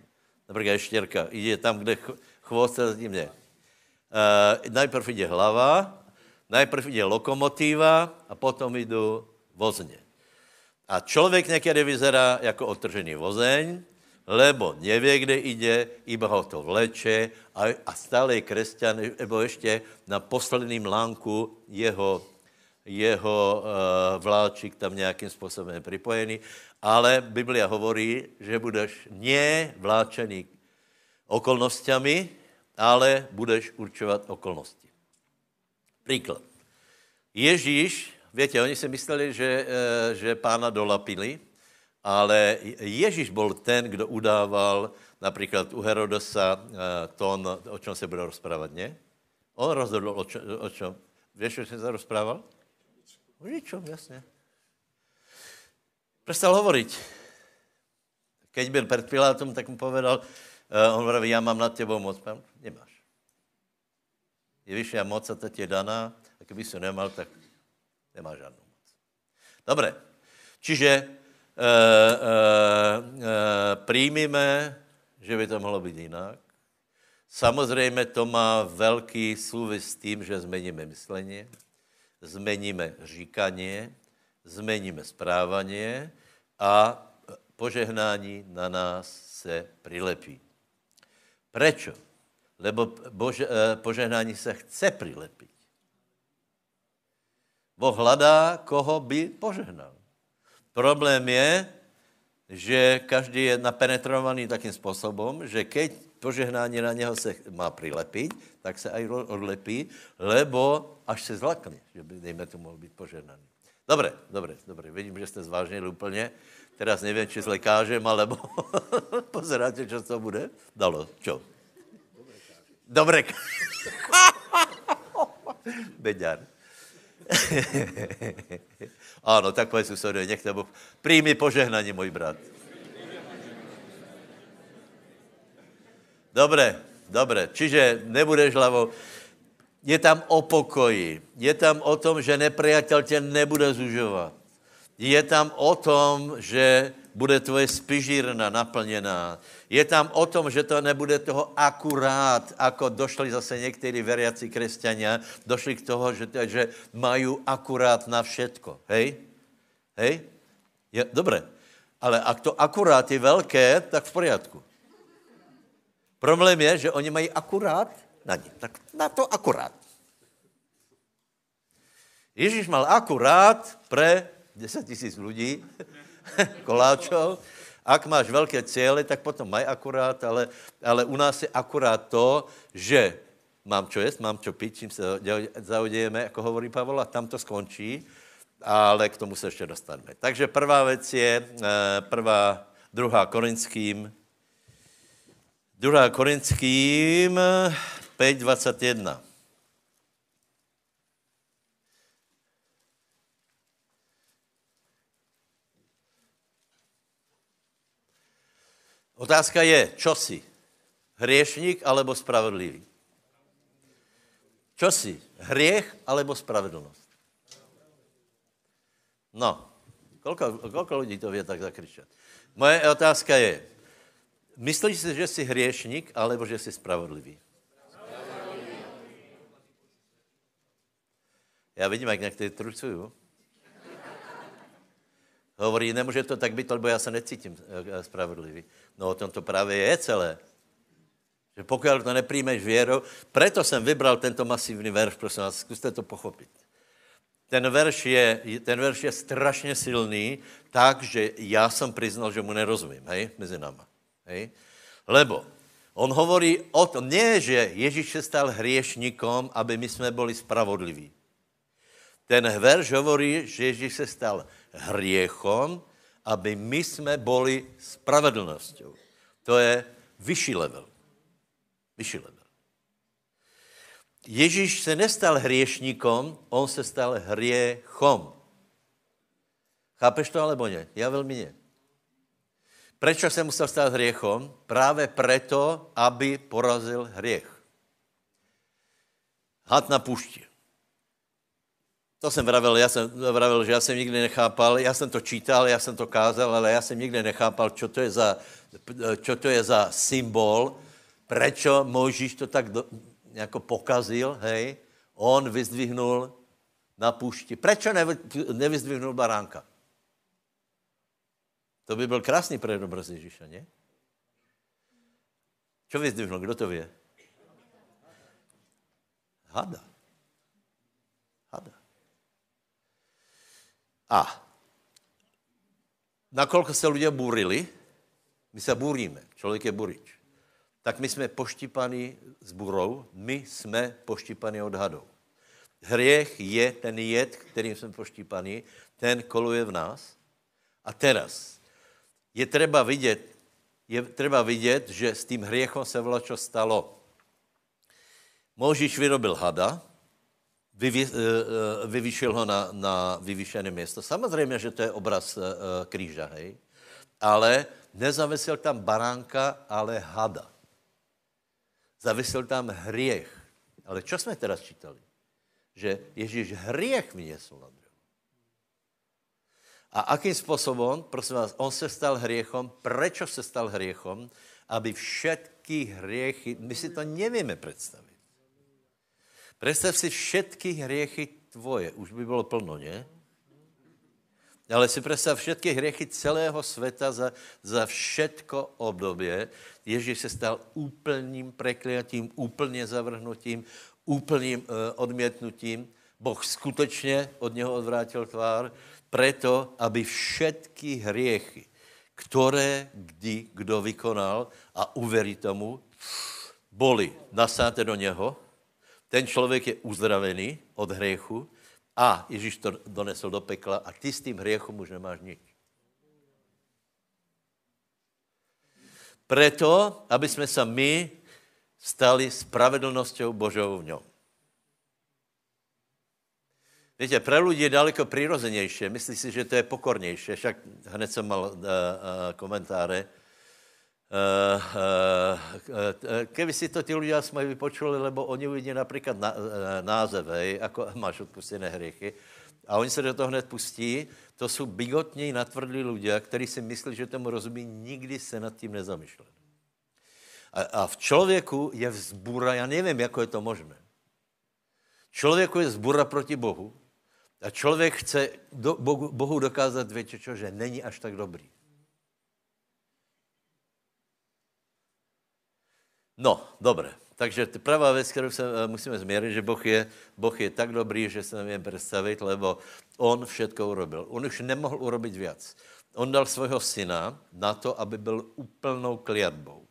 Například štěrka jde tam, kde chvost se zatím jde. Uh, najprv jde hlava, najprv jde lokomotiva a potom jdu vozně. A člověk někdy vyzerá jako otržený vozeň, lebo nevie, kde ide, iba ho to vleče a, a stále je kresťan, nebo ještě na posledním lánku jeho, jeho uh, vláčik tam nějakým způsobem připojený, ale Biblia hovorí, že budeš nie vláčený okolnostiami, ale budeš určovat okolnosti. Příklad. Ježíš, víte, oni si mysleli, že, uh, že pána dolapili, ale Ježíš byl ten, kdo udával například u Herodosa uh, tón, o čem se bude rozprávat, ne? On rozhodl o, čo, o čem. Víš, o čem se rozprával? O ničom, jasně. Prestal hovoriť. Keď byl před Pilátom, tak mu povedal, uh, on vraví, já mám nad tebou moc. Nemáš. Je vyššia moc a ta je daná, a kdyby si nemal, tak nemá žádnou moc. Dobre, čiže príjmime, že by to mohlo být jinak. Samozřejmě to má velký souvis s tím, že zmeníme myslení, zmeníme říkanie, zmeníme správanie a požehnání na nás se prilepí. Prečo? Lebo bože, eh, požehnání se chce prilepit. Boh hledá, koho by požehnal. Problém je, že každý je napenetrovaný takým způsobem, že keď požehnání na něho se má prilepit, tak se aj odlepí, lebo až se zlakne, že by, dejme tomu, mohl být požehnaný. Dobre, dobre, dobre. Vidím, že jste zvážnili úplně. Teraz nevím, či s lékařem, alebo pozeráte, čo to bude? Dalo, čo? Dobre. Beďar. ano, tak povedz sorry, nech nebo Príjmi požehnání, můj brat. Dobre, dobre. Čiže nebudeš hlavou. Je tam o pokoji. Je tam o tom, že nepriateľ tě nebude zužovat. Je tam o tom, že bude tvoje spižírna naplněná. Je tam o tom, že to nebude toho akurát, jako došli zase někteří veriaci křesťania, došli k toho, že, že mají akurát na všetko. Hej? Hej? Je, dobré. Ale ak to akurát je velké, tak v poriadku. Problém je, že oni mají akurát na ní. Tak na to akurát. Ježíš mal akurát pre 10 tisíc lidí, koláčov. Ak máš velké cíle, tak potom maj akurát, ale, ale u nás je akurát to, že mám čo jesť, mám čo piť, čím se zaudějeme, jako hovorí Pavel, a tam to skončí, ale k tomu se ještě dostaneme. Takže prvá věc je, eh, prvá, druhá Korinským, druhá Korinským 5.21. Otázka je, čo si? Hriešník alebo spravedlivý? Čo si? Hriech alebo spravedlnost? No, kolko, kolko lidí to vie tak zakřičet? Moje otázka je, myslíš si, že jsi hriešník, alebo že jsi spravedlivý? Já vidím, jak někteří trucují. Hovorí, nemůže to tak být, lebo já se necítím eh, spravedlivý. No o tom to právě je celé. Že pokud to nepríjmeš věrou, preto jsem vybral tento masivní verš, prosím vás, zkuste to pochopit. Ten verš je, ten verš je strašně silný, tak, že já jsem přiznal, že mu nerozumím, hej, mezi náma. Hej. Lebo on hovorí o tom, ne, že Ježíš se stal hriešnikom, aby my jsme byli spravodliví. Ten verš hovorí, že Ježíš se stal hriechom, aby my jsme boli spravedlností. To je vyšší level. Vyšší level. Ježíš se nestal hriešníkom, on se stal hriechom. Chápeš to alebo ne? Já velmi ne. Proč se musel stát hriechom? Právě proto, aby porazil hriech. Had na pušti. To jsem vravil, já jsem vravil, že já jsem nikdy nechápal, já jsem to čítal, já jsem to kázal, ale já jsem nikdy nechápal, čo to je za, čo to je za symbol, prečo Mojžíš to tak jako pokazil, hej, on vyzdvihnul na půšti. Prečo nevy, nevyzdvihnul baránka? To by byl krásný predobraz Ježíša, ne? Čo vyzdvihnul, kdo to ví? Hada. A nakolko se lidé burili, my se buríme, člověk je burič, tak my jsme poštípaní s burou, my jsme poštípaní od hadou. Hriech je ten jed, kterým jsme poštípaní, ten koluje v nás. A teraz je třeba vidět, je třeba vidět, že s tím hriechom se vlačo stalo. Možíš vyrobil hada, eh, eh, vyvýšil ho na, na vyvýšené město. Samozřejmě, že to je obraz eh, kříža, hej? Ale nezavesil tam baránka, ale hada. Zavesil tam hriech. Ale čo jsme teraz čítali? Že Ježíš hriech vyniesl na drevo. A akým způsobem, prosím vás, on se stal hriechom, prečo se stal hriechom? Aby všetky hriechy, my si to nevíme představit. Představ si všetky hriechy tvoje, už by bylo plno, ne? Ale si představ všetky hriechy celého světa za, za všetko obdobě. Ježíš se stal úplným prekliatím, úplně zavrhnutím, úplným uh, odmětnutím. Boh skutečně od něho odvrátil tvár, preto, aby všetky hriechy, které kdy kdo vykonal a uverí tomu, boli nasáte do něho, ten člověk je uzdravený od hriechu a Ježíš to donesl do pekla a ty s tím hriechom už nemáš nic. Preto, aby jsme se my stali spravedlnosťou Božou v něm. Víte, pro lidi je daleko přirozenější. Myslí si, že to je pokornější. Však hned jsem mal uh, uh, komentáře. Uh, uh, keby si to ti lidé jsme vypočuli, lebo oni uvidí například na, uh, název, hej, jako máš odpustené hriechy, a oni se do toho hned pustí, to jsou bigotní, natvrdlí lidé, kteří si myslí, že tomu rozumí, nikdy se nad tím nezamýšleli. A, a v člověku je vzbura, já nevím, jako je to možné. Člověku je zbura proti Bohu, a člověk chce do, Bohu, Bohu dokázat větě, čo, že není až tak dobrý. No, dobré. Takže pravá věc, kterou se eh, musíme změřit, že Boh je, boh je tak dobrý, že se nevím představit, lebo On všetko urobil. On už nemohl urobit víc. On dal svého syna na to, aby byl úplnou kliatbou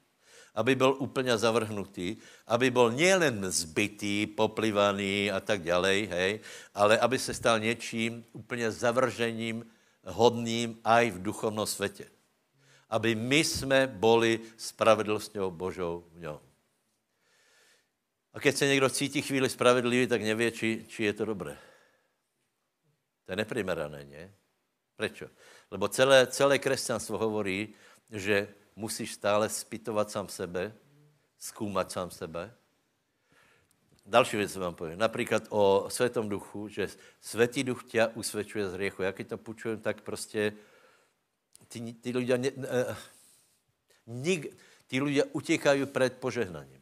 aby byl úplně zavrhnutý, aby byl nielen zbytý, poplivaný a tak dále, hej, ale aby se stal něčím úplně zavržením, hodným aj v duchovnom světě. Aby my jsme boli spravedlností Božou v něm. A keď se někdo cítí chvíli spravedlivý, tak neví, či, či je to dobré. To je neprimerané, ne? Prečo? Lebo celé, celé křesťanstvo hovorí, že musíš stále spytovat sám sebe, zkoumat sám sebe. Další věc vám povím. Například o Světom duchu, že Světý duch tě usvědčuje z hriechu. Jak to půjčujem, tak prostě ty, ty lidé ne, ne, nik, ty lidé utěkají před požehnaním.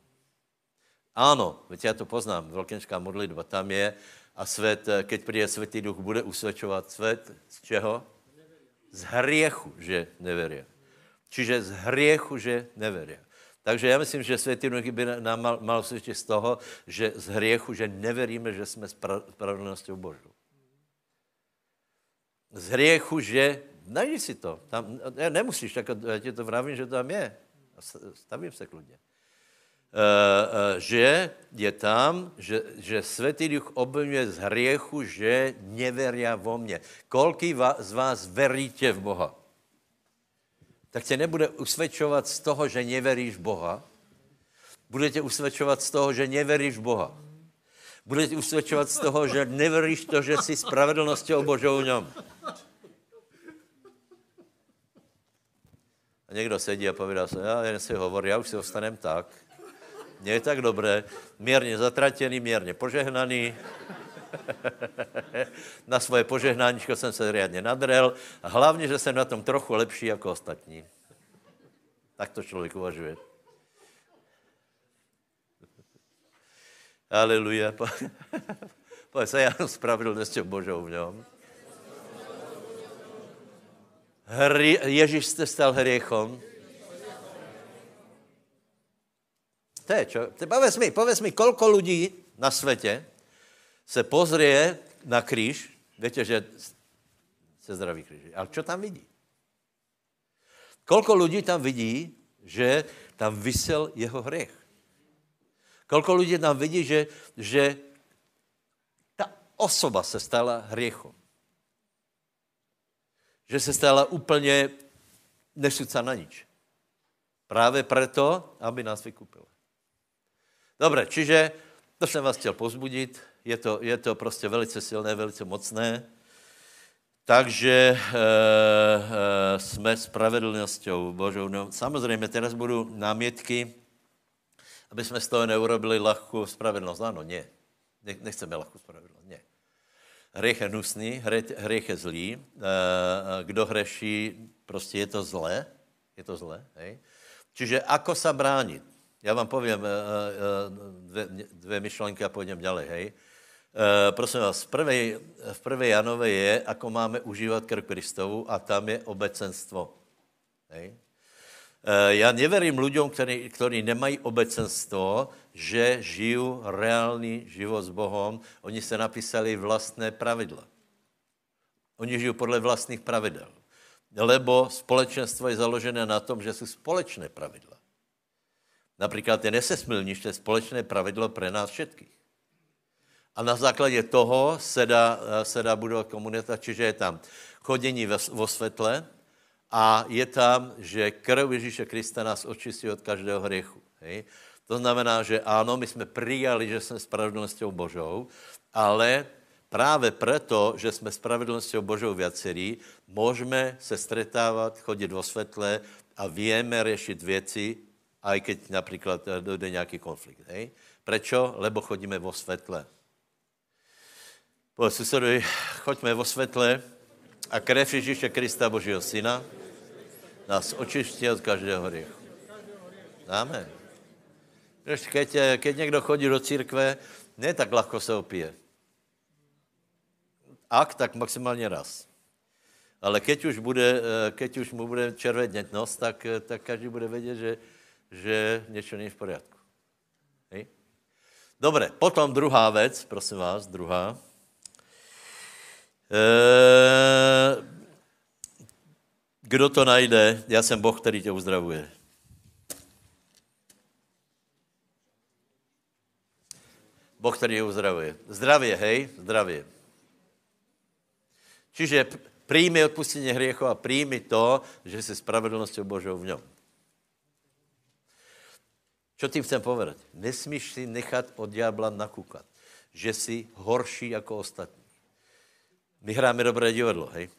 Ano, veď já to poznám, velkenská modlitba tam je a svět, keď přijde Světý duch, bude usvědčovat svět z čeho? Z hriechu, že neverí. Čiže z hriechu, že neveria. Takže já myslím, že Světý Duch by nám mal, mal svědčit z toho, že z hriechu, že neveríme, že jsme spravedlností Božou. Z hriechu, že najdi si to. Tam, nemusíš, tak já ti to vravím, že tam je. Stavím se kludně. Uh, uh, že je tam, že, že Světý Duch obvinuje z hriechu, že neveria vo mně. Kolký z vás veríte v Boha? tak tě nebude usvědčovat z toho, že neveríš Boha. Bude tě usvědčovat z toho, že neveríš Boha. Bude tě usvědčovat z toho, že neveríš to, že jsi spravedlností Božou v něm. A někdo sedí a povídá se, já jen si hovorí, já už si ostanem tak. Mně je tak dobré, mírně zatratěný, mírně požehnaný. na svoje požehnáníčko jsem se riadně nadrel a hlavně, že jsem na tom trochu lepší jako ostatní. Tak to člověk uvažuje. Aleluja. Pojď se, já spravedlnosťou Božou v něm. Hry, Ježíš jste stal hriechom. To je čo? Povedz mi, povedz mi, kolko lidí na světě se pozrie na kříž, víte, že se zdraví kříž. Ale co tam vidí? Kolko lidí tam vidí, že tam vysel jeho hřech? Kolko lidí tam vidí, že, že ta osoba se stala hriechom? Že se stala úplně nešuca na nič. Právě proto, aby nás vykupila. Dobře, čiže to jsem vás chtěl pozbudit je to, je to prostě velice silné, velice mocné. Takže e, e, jsme spravedlností Božou. No, samozřejmě, teraz budou námětky Aby jsme z toho neurobili lahkou spravedlnost. Ano, ne. Nechceme lahkou spravedlnost. Hřech je hnusný, hřech je zlý. Eh, eh, kdo hreší, prostě je to zlé. Je to zlé, hej. Čiže ako sa bránit? Já vám povím eh, dvě, dvě myšlenky a půjdem ďalej, hej. Prosím vás, v prvé, v Janové je, ako máme užívat krv Kristovu a tam je obecenstvo. Hej. Já neverím lidem, kteří, nemají obecenstvo, že žijú reálný život s Bohem. Oni se napísali vlastné pravidla. Oni žijí podle vlastních pravidel. Lebo společenstvo je založené na tom, že jsou společné pravidla. Například je nesesmilníš, to je společné pravidlo pro nás všetkých. A na základě toho se dá, se dá budovat komunita, čiže je tam chodění vo světle a je tam, že krv Ježíše Krista nás očistí od každého hriechu. Hej? To znamená, že ano, my jsme přijali, že jsme spravedlností Božou, ale právě proto, že jsme spravedlností Božou viacerí, můžeme se stretávat, chodit vo světle a víme řešit věci, aj keď například eh, dojde nějaký konflikt. Hej? Prečo? Lebo chodíme vo světle. Povedz susedovi, choďme vo světle a krev Ježíše Krista, Božího Syna, nás očistí od každého hriechu. Amen. Keď, eh, keď někdo chodí do církve, ne tak ľahko se opije. Ak, tak maximálně raz. Ale keď už, bude, eh, keď už mu bude červenět nos, tak, eh, tak každý bude vědět, že, že něco není v pořádku. Hej? Dobre, potom druhá věc, prosím vás, druhá. E, kdo to najde? Já jsem Boh, který tě uzdravuje. Boh, který je uzdravuje. Zdravě, hej, zdravě. Čiže přijmi odpustení hriechu a přijmi to, že jsi spravedlností Božou v něm. Co tím chcem povedat? Nesmíš si nechat od diabla nakúkat, že jsi horší jako ostatní. My hráme dobré divadlo, hej?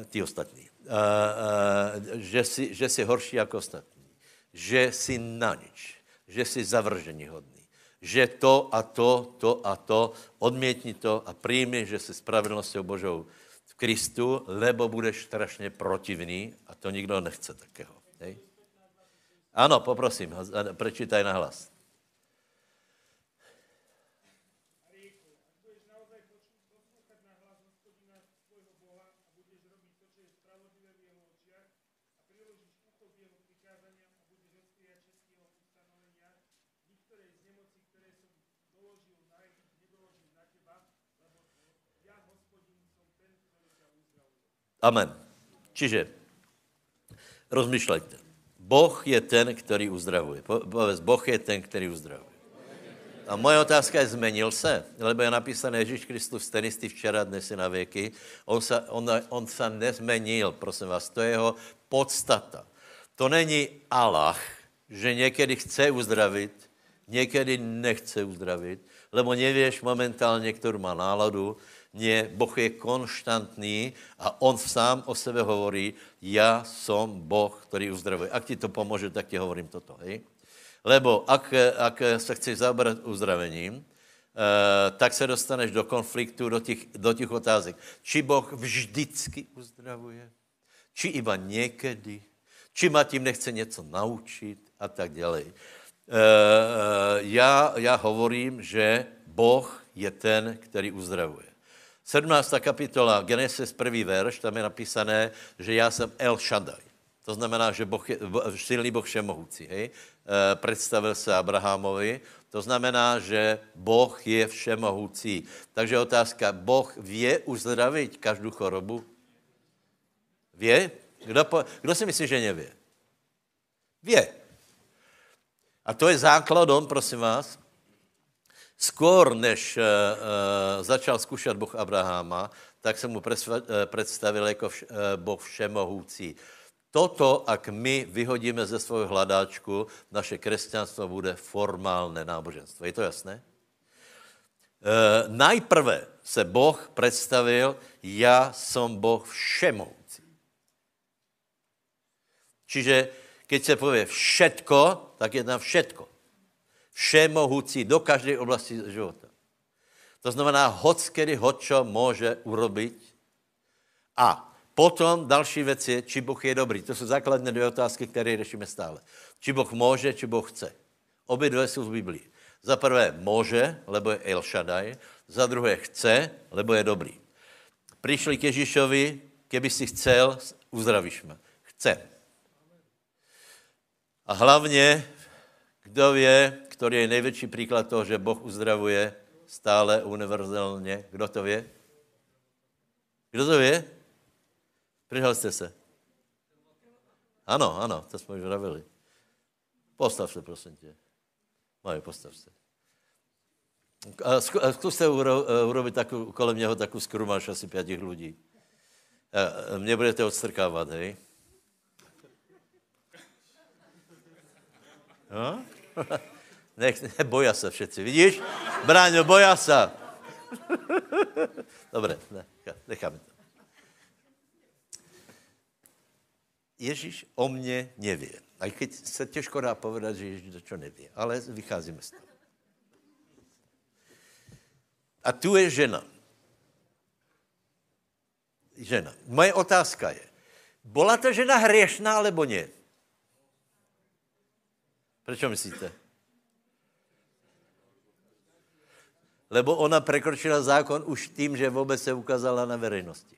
E, ty ostatní. Uh, uh, že, jsi, že jsi horší jako ostatní. Že jsi na nič. Že jsi zavržení hodný že to a to, to a to, odmětni to a přijmi, že jsi spravedlností Božou v Kristu, lebo budeš strašně protivný a to nikdo nechce takého. Hej? Ano, poprosím, prečítaj na hlas. Amen. Čiže rozmýšlejte. Boh je ten, který uzdravuje. Povedz, Boh je ten, který uzdravuje. A moje otázka je, zmenil se? Lebo je napísané, Ježíš Kristus ten jistý včera, dnes i na věky. On se, on, on se nezmenil, prosím vás, to je jeho podstata. To není Allah, že někdy chce uzdravit, někdy nechce uzdravit, lebo nevíš momentálně, kterou má náladu, nie, Boh je konštantný a on sám o sebe hovorí, já som Boh, který uzdravuje. Ak ti to pomůže, tak ti hovorím toto. Hej? Lebo ak, ak se chceš zabrat uzdravením, Uh, tak se dostaneš do konfliktu, do těch, do těch otázek. Či Boh vždycky uzdravuje? Či iba někdy? Či ma tím nechce něco naučit? A tak dále. Uh, já, já hovorím, že Boh je ten, který uzdravuje. 17. kapitola, Genesis první verš, tam je napísané, že já jsem El Shaddai. To znamená, že boh je, silný Boh všemohoucí. Hej? E, představil se Abrahamovi. To znamená, že Boh je všemohoucí. Takže otázka, Boh vě uzdravit každou chorobu? Vě? Kdo, po, kdo si myslí, že nevě? Vě. A to je základom, prosím vás, Skôr, než uh, uh, začal zkušat Boh Abraháma, tak se mu uh, představil jako vš, uh, Boh všemohoucí. Toto, ak my vyhodíme ze svého hladáčku, naše křesťanstvo bude formálné náboženstvo. Je to jasné? Uh, najprve se Boh představil, já jsem Boh všemohoucí. Čiže, keď se pově všetko, tak je tam všetko. Všemohúci do každej oblasti života. To znamená, hoc kedy, hoď čo môže urobiť. A potom další věc je, či Boh je dobrý. To jsou základné dvě otázky, které řešíme stále. Či Boh může, či Boh chce. Obě dvě jsou v Biblii. Za prvé může, lebo je El Shaddai. Za druhé chce, lebo je dobrý. Přišli k Ježíšovi, keby si chcel, uzdravíš mě. Chce. A hlavně, kdo ví, který je největší příklad toho, že Boh uzdravuje stále univerzálně, kdo to ví? Kdo to ví? Přihlaste se. Ano, ano, to jsme už vravili. Postav se, prosím tě. Majo, postav se. A zkuste urobit takovou, kolem něho takovou skrumáš asi pětich lidí. Mě budete odstrkávat, hej? No? Nech, ne, boja se všetci, vidíš? Bráňo, boja se. Dobre, ne, necháme to. Ježíš o mně neví. A keď se těžko dá povedat, že Ježíš to neví, ale vycházíme z toho. A tu je žena. Žena. Moje otázka je, byla ta žena hriešná, alebo ne? Proč myslíte? Lebo ona prekročila zákon už tím, že vůbec se ukázala na veřejnosti.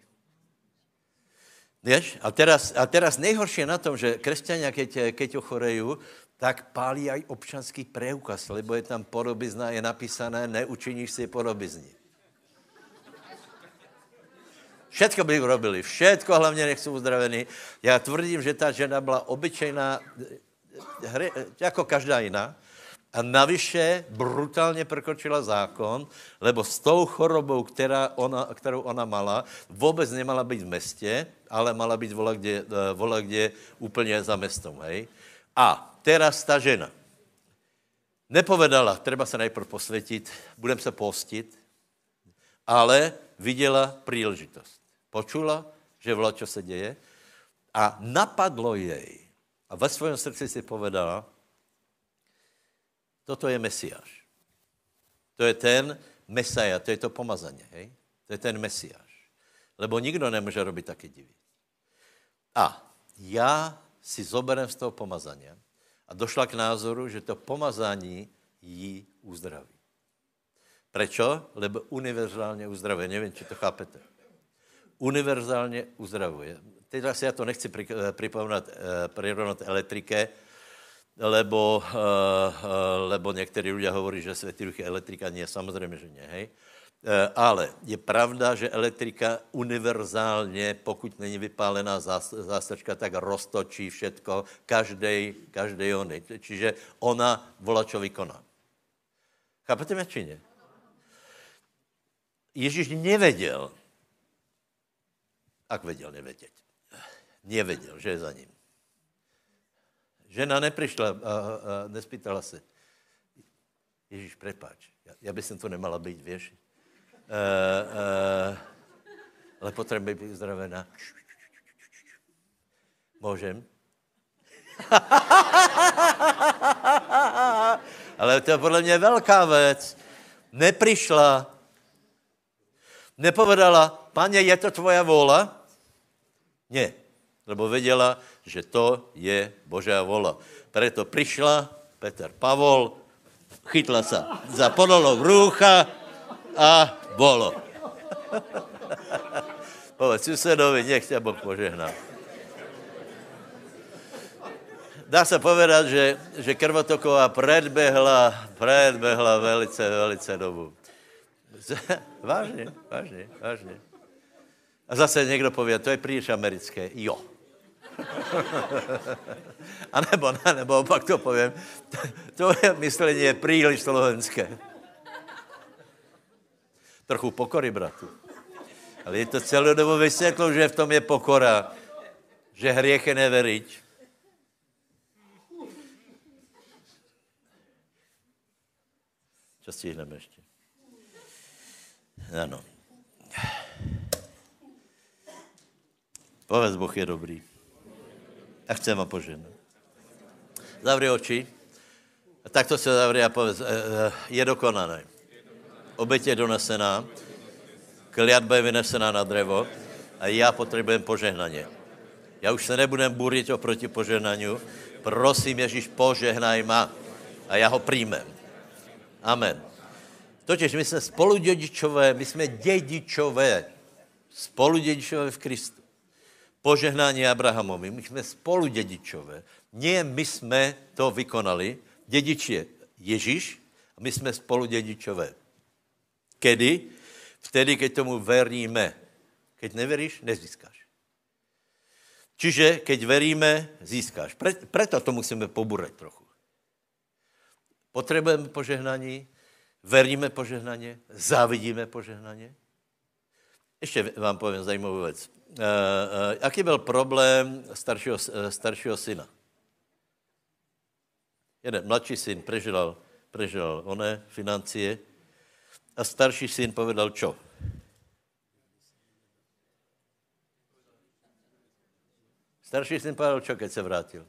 Víš? A teraz, a teraz nejhorší je na tom, že křesťania, keď, keď ochorejú, tak pálí aj občanský preukaz, lebo je tam podobizna, je napísané, neučiníš si podobizni. Všetko by urobili, všetko, hlavně nech jsou uzdravení. Já tvrdím, že ta žena byla obyčejná, jako každá jiná, a navyše brutálně prokročila zákon, lebo s tou chorobou, která ona, kterou ona mala, vůbec nemala být v městě, ale mala být vola kde, eh, vola kde úplně za městem. Hej? A teraz ta žena nepovedala, treba se najprv posvětit, budem se postit, ale viděla příležitost. Počula, že vola, čo se děje a napadlo jej. A ve svém srdci si povedala, Toto je Mesiáš. To je ten Mesaja, to je to pomazaně, hej? To je ten Mesiáš. Lebo nikdo nemůže robit taky divy. A já si zoberem z toho pomazania a došla k názoru, že to pomazání jí uzdraví. Prečo? Lebo univerzálně uzdravuje. Nevím, či to chápete. Univerzálně uzdravuje. Teď asi já to nechci připomínat, eh, prirovnat elektrike, lebo, uh, lebo někteří lidé hovorí, že světý duch je elektrika. Nie, samozřejmě, že ne, hej. Uh, ale je pravda, že elektrika univerzálně, pokud není vypálená zástrčka, tak roztočí všetko, každý, každý ony. Čiže ona volá, čo vykoná. Chápete mě, či ne? Ježíš nevěděl, ak věděl, nevědět. Nevěděl, že je za ním. Žena neprišla a, a nespýtala se. Ježíš, prepáč, já, já bych to nemala být, víš? Uh, uh, ale potřebuji být uzdravená. Můžem? ale to je podle mě velká věc. Neprišla. Nepovedala, paně, je to tvoja vůle? Ne, lebo věděla, že to je Božá vola. Preto přišla Petr Pavol, chytla se za podolok rúcha a bolo. Povedz susedovi, nech ťa Boh požehná. Dá se povedat, že, že krvotoková predbehla, predbehla velice, velice dobu. vážně, vážně, vážně. A zase někdo pově, to je příliš americké. Jo, a nebo, ne, nebo opak to povím, to je myšlení je příliš slovenské. Trochu pokory, bratu. Ale je to celou dobu vysvětlo, že v tom je pokora, že hriech je neveriť. Co stihneme ještě? Ano. Povedz, Boh je dobrý. A chcem vám poženat. Zavři oči. Tak to se zavře a povedz, eh, eh, je dokonané. Oběť je donesená, kliatba je vynesená na drevo a já potřebujem požehnaně. Já už se nebudem burit oproti požehnaniu. Prosím, Ježíš, požehnaj ma a já ho přijmem. Amen. Totiž my jsme spoludědičové, my jsme dědičové, spoludědičové v Kristu. Požehnání Abrahamovi, my jsme spoludědičové. Nie my jsme to vykonali, dědič je Ježíš a my jsme spoludědičové. Kedy? Vtedy, keď tomu veríme. Keď neveríš, nezískáš. Čiže, keď veríme, získáš. Pre, preto to musíme poburať trochu. Potřebujeme požehnání, veríme požehnaně, závidíme požehnaně. Ještě vám povím zajímavou věc. Uh, uh, jaký byl problém staršího, uh, staršího syna? Jeden mladší syn prežil, prežil oné financie a starší syn povedal čo? Starší syn povedal čo, keď se vrátil?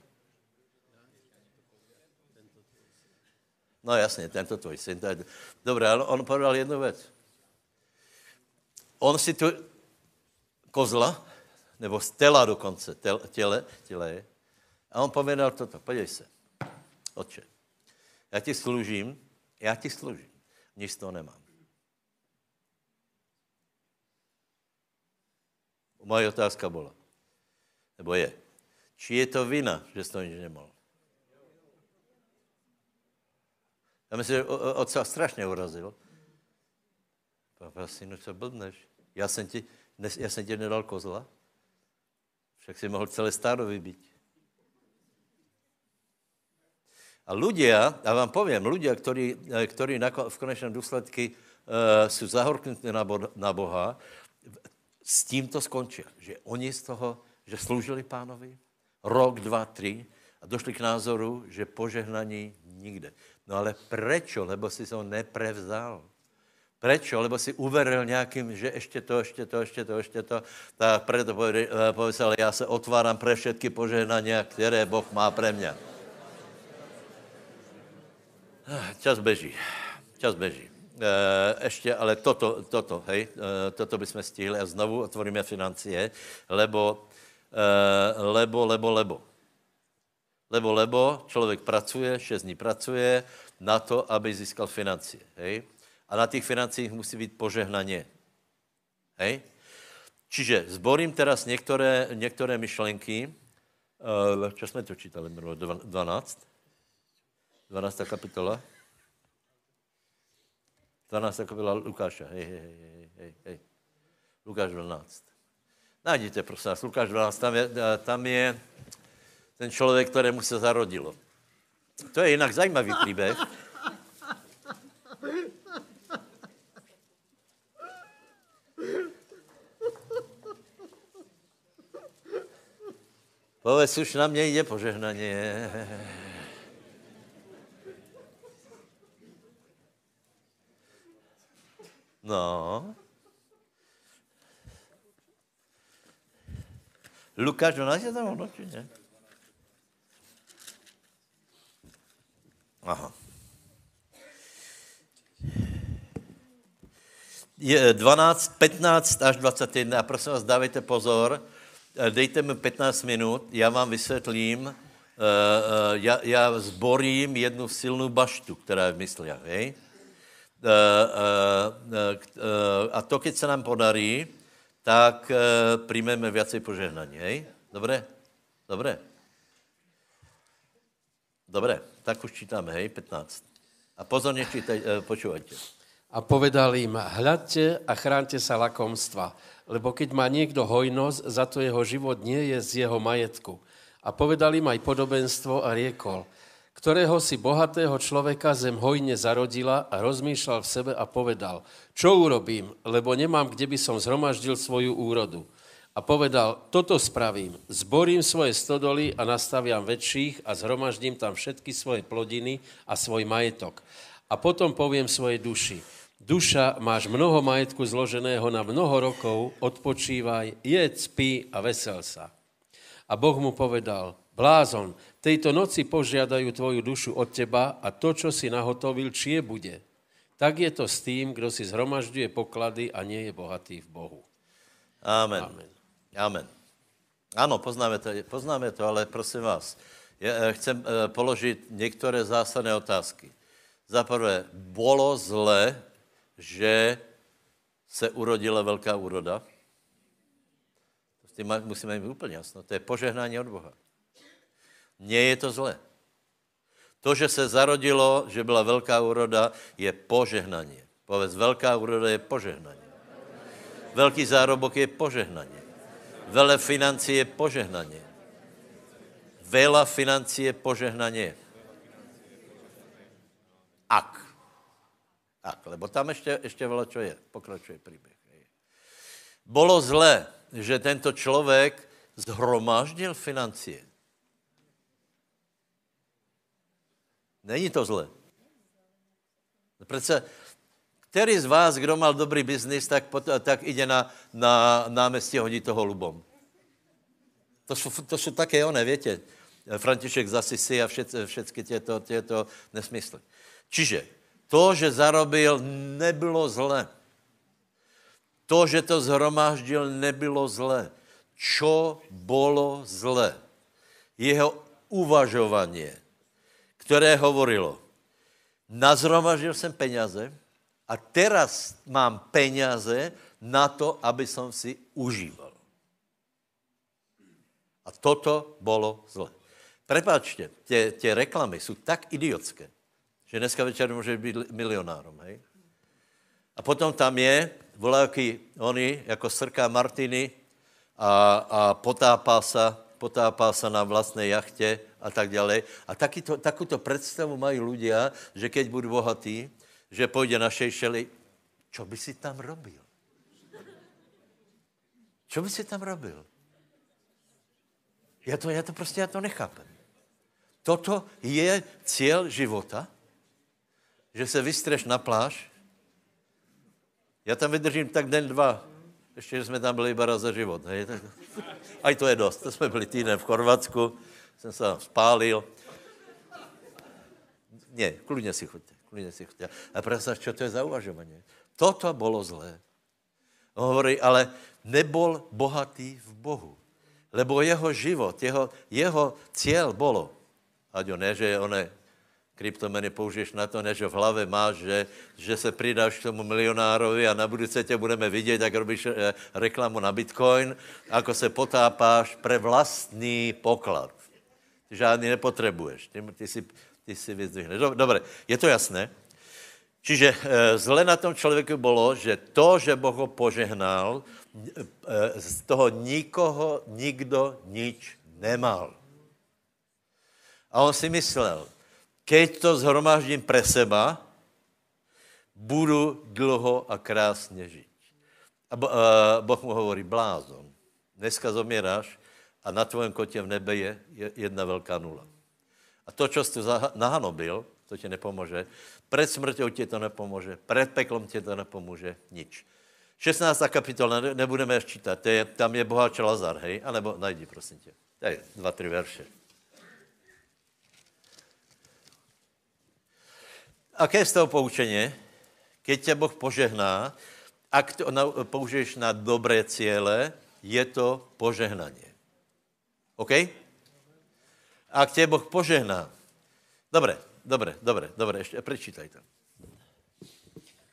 No jasně, tento tvoj syn. Je... Dobré, ale on povedal jednu věc. On si tu kozla, nebo stela dokonce, těle, těle je, a on povedal toto, podívej se, otče, já ti služím, já ti služím, nic z toho nemám. Moje otázka byla, nebo je, či je to vina, že jsi to nic nemal? Já myslím, že otce strašně urazil. Papa, synu, co blbneš? Já jsem ti, já jsem ti nedal kozla. Však si mohl celé stádo vybít. A ľudia, já vám povím, ľudia, ktorí, ktorí v konečném důsledku uh, jsou zahorknutí na, bo, na Boha, s tím to skončí. Že oni z toho, že sloužili pánovi, rok, dva, tři, a došli k názoru, že požehnaní nikde. No ale prečo? Lebo si ho neprevzal. Prečo? Lebo si uveril nějakým, že ještě to, ještě to, ještě to, ještě to. Tak preto povedal, já se otváram pre všetky požehnania, které Boh má pre mě. Čas beží. Čas beží. Ještě, ale toto, toto, hej, toto bychom stihli a znovu otvoríme financie, lebo, lebo, lebo, lebo. Lebo, lebo člověk pracuje, šest dní pracuje na to, aby získal financie. Hej? A na těch financích musí být požehnaně. Hej? Čiže zborím teraz některé, některé myšlenky. Uh, čo jsme to čítali? 12? 12. kapitola? 12. kapitola Lukáša. Hej, hej, hej, hej, hej. Lukáš 12. Najdete, prosím vás, Lukáš 12, tam je, tam je ten člověk, kterému se zarodilo. To je jinak zajímavý příběh. Povedz, už na mě jde požehnaně. No. Lukáš, ona je tam ono, či ne? Aha. Je 12, 15 až 21. A prosím vás, dávejte pozor. Eh, dejte mi 15 minut, já vám vysvětlím. Eh, eh, já, já zborím jednu silnou baštu, která je v mysli. Hej? A to, keď se nám podarí, tak přijmeme viacej požehnaní. Hej? Dobré? Dobré? Dobré, tak už čítáme, hej, 15. A pozorně čítaj, počúvajte. A povedal jim, hľadte a chránte sa lakomstva, lebo keď má niekto hojnosť, za to jeho život nie je z jeho majetku. A povedal im aj podobenstvo a riekol, ktorého si bohatého človeka zem hojne zarodila a rozmýšľal v sebe a povedal, čo urobím, lebo nemám, kde by som zhromaždil svoju úrodu a povedal, toto spravím, zborím svoje stodoly a nastaviam väčších a zhromaždím tam všetky svoje plodiny a svoj majetok. A potom poviem svojej duši, duša, máš mnoho majetku zloženého na mnoho rokov, odpočívaj, jedz, spí a vesel sa. A Boh mu povedal, Blázon, tejto noci požiadajú tvoju dušu od teba a to, čo si nahotovil, čie bude. Tak je to s tým, kdo si zhromažďuje poklady a nie je bohatý v Bohu. Amen. Amen. Amen. Ano, poznáme to, poznáme to, ale prosím vás, já eh, chcem eh, položit některé zásadné otázky. Za prvé, bylo zle, že se urodila velká úroda? S tím musíme mít úplně jasno. To je požehnání od Boha. Nie je to zlé. To, že se zarodilo, že byla velká úroda, je požehnání. Povedz, velká úroda je požehnání. Velký zárobok je požehnání. Vele financí je požehnání. Vela financí je požehnání. Ak. Ak, lebo tam ještě, ještě veľa čo je. Pokračuje příběh. Bolo zlé, že tento člověk zhromáždil financie. Není to zlé. Přece, který z vás, kdo mal dobrý biznis, tak, tak ide na, na náměstí hodí to holubom. To jsou, to jsou také one, větě. František Zasisi a všet, všechny těto, těto nesmysly. Čiže to, že zarobil, nebylo zlé. To, že to zhromáždil, nebylo zlé. Čo bolo zlé? Jeho uvažování, které hovorilo, nazhromaždil jsem peněze a teraz mám peněze na to, aby som si užíval. A toto bylo zlé. Prepáčte, tě, tě reklamy jsou tak idiotské, že dneska večer může být milionárom, hej? A potom tam je voláky, oni, jako Srka Martiny a, a potápá se, potápá se na vlastné jachtě a tak dále. A taky to, představu mají ľudia, že keď budou bohatí, že půjde na šejšeli, čo by si tam robil? Čo by si tam robil? Já to, já to prostě já to nechápem. Toto je cíl života, že se vystreš na pláž. Já tam vydržím tak den, dva. Ještě, že jsme tam byli iba raz za život. Hej? Tak, aj to je dost. To jsme byli týden v Chorvatsku, jsem se tam spálil. Ne, klidně si chodte, klidně si chodte. A představ, čo to je za uvažování. Toto bylo zlé. On hovorí, ale nebol bohatý v Bohu. Lebo jeho život, jeho, jeho cíl bylo, ať ne, že one kryptomeny použiješ na to, než v hlavě máš, že, že se přidáš k tomu milionárovi a na budouce tě budeme vidět, jak robíš eh, reklamu na Bitcoin, ako se potápáš pre vlastní poklad. Žádný nepotřebuješ, ty, ty, si, ty si vyzdvihneš. Dobře, je to jasné? Čiže e, zle na tom člověku bylo, že to, že Boh ho požehnal, e, z toho nikoho nikdo nič nemal. A on si myslel, keď to zhromáždím pre seba, budu dlho a krásně žít. A uh, Boh mu hovorí, blázon, dneska zomíráš a na tvém kotě v nebe je, je jedna velká nula. A to, čo jsi nahanobil, to ti nepomůže. Před smrťou ti to nepomůže, před peklom ti to nepomůže, nič. 16. kapitola, nebudeme čítat, to je, tam je boháč Lazar, hej? A nebo najdi, prosím tě. Tady, dva, tři verše. Aké je z toho poučení? Keď tě Boh požehná, ak to použiješ na dobré cíle, je to požehnaně. OK? Ak tě Boh požehná. Dobré, dobré, dobré, dobré, ještě prečítaj to.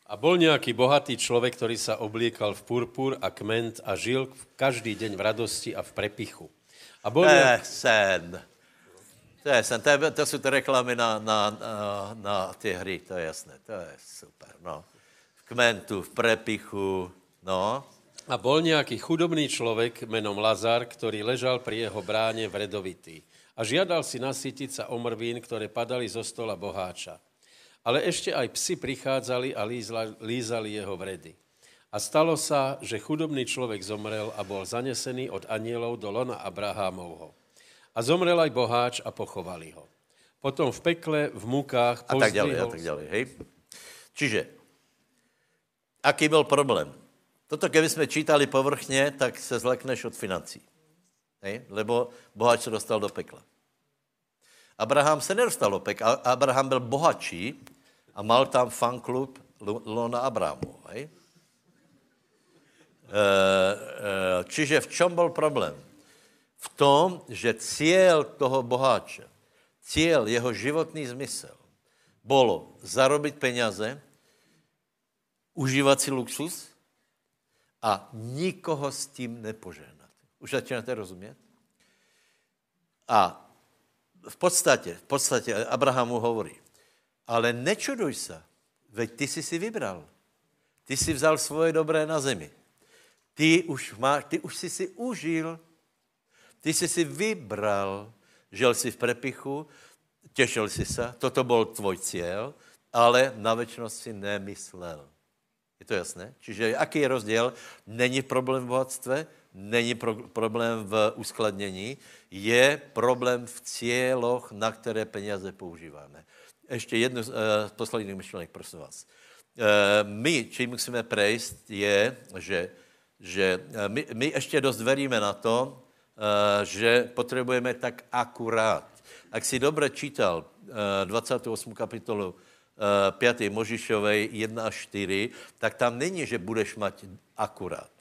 A bol nějaký bohatý člověk, který se oblíkal v purpur a kment a žil každý den v radosti a v prepichu. A bol nějak... sen. To je sen, to, je, to jsou ty reklamy na, na, na, na ty hry, to je jasné, to je super, no. V kmentu, v prepichu, no. A bol nějaký chudobný člověk menom Lazar, který ležal pri jeho bráně vredovitý. A žiadal si nasytiť sa omrvín, které padali zo stola boháča. Ale ešte aj psi prichádzali a lízali jeho vredy. A stalo sa, že chudobný člověk zomrel a bol zanesený od anielov do lona Abrahámovho. A zomrel aj boháč a pochovali ho. Potom v pekle, v mukách... A tak ďalej, a tak ďalej, hej. Čiže, aký byl problém? Toto, keby jsme čítali povrchně, tak se zlekneš od financí. Hej? Lebo bohač se dostal do pekla. Abraham se nedostal do pekla. Abraham byl bohatší a mal tam fanklub Lona Abrahamu. Hej? E, e, čiže v čom byl problém? V tom, že cíl toho boháče, cíl, jeho životný zmysel, bolo zarobit peněze, užívat si luxus a nikoho s tím nepožehnat. Už začínáte rozumět? A v podstatě, v podstatě Abrahamu hovorí, ale nečuduj se, veď ty jsi si vybral. Ty jsi vzal svoje dobré na zemi. Ty už, máš, ty už jsi si užil. Ty jsi si vybral. Žil jsi v prepichu, těšil jsi se, toto byl tvoj cíl, ale na věčnost si nemyslel. Je to jasné? Čiže jaký je rozdíl? Není problém v bohatstve, není pro, problém v uskladnění, je problém v cíloch, na které peníze používáme. Ještě jednu z uh, posledních myšlenek, prosím vás. Uh, my, čím musíme prejsť, je, že, že uh, my, my ještě dost veríme na to, že potřebujeme tak akurát. Ak si dobře čítal uh, 28. kapitolu 5. Možišovej 1 až 4, tak tam není, že budeš mať akurát.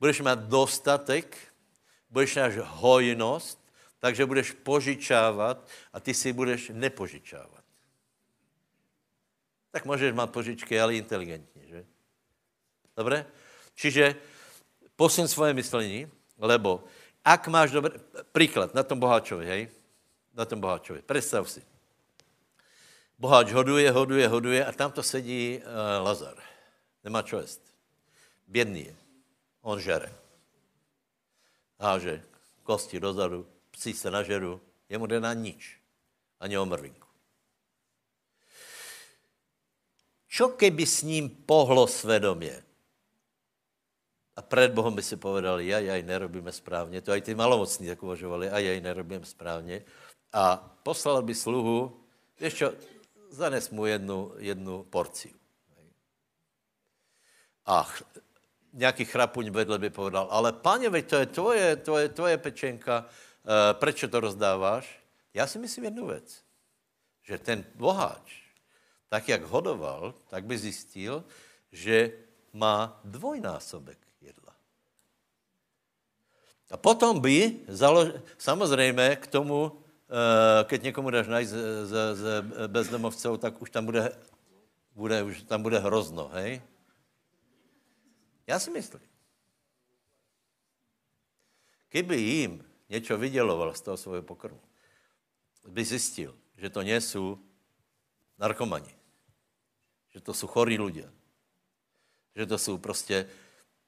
Budeš mít dostatek, budeš mít hojnost, takže budeš požičávat a ty si budeš nepožičávat. Tak můžeš mít požičky, ale inteligentně, že? Dobre? Čiže posun svoje myslení, lebo ak máš dobré... Příklad na tom boháčovi, hej? Na tom boháčovi. Představ si. Boháč hoduje, hoduje, hoduje a tam to sedí uh, Lazar. Nemá čo jest. Bědný je. On žere. Háže kosti dozadu, psi se nažeru, jemu jde na nič. Ani o mrvinku. Čo keby s ním pohlo svědomě? A před Bohem by si povedali, ja, jaj, nerobíme správně. To aj ty malomocní tak uvažovali, a jaj, nerobíme správně. A poslal by sluhu, čo, zanes mu jednu, jednu porciu. A nějaký chrapuň vedle by povedal, ale páně, veď to je tvoje, tvoje, tvoje pečenka, e, proč to rozdáváš? Já si myslím jednu věc, že ten boháč, tak jak hodoval, tak by zjistil, že má dvojnásobek. A potom by, založ... samozřejmě k tomu, e, keď někomu dáš najít z, z bezdomovců, tak už tam bude, bude, už tam bude hrozno, hej? Já si myslím. Kdyby jim něco vyděloval z toho svého pokrmu, by zjistil, že to nejsou narkomani, že to jsou chorí lidé, že to jsou prostě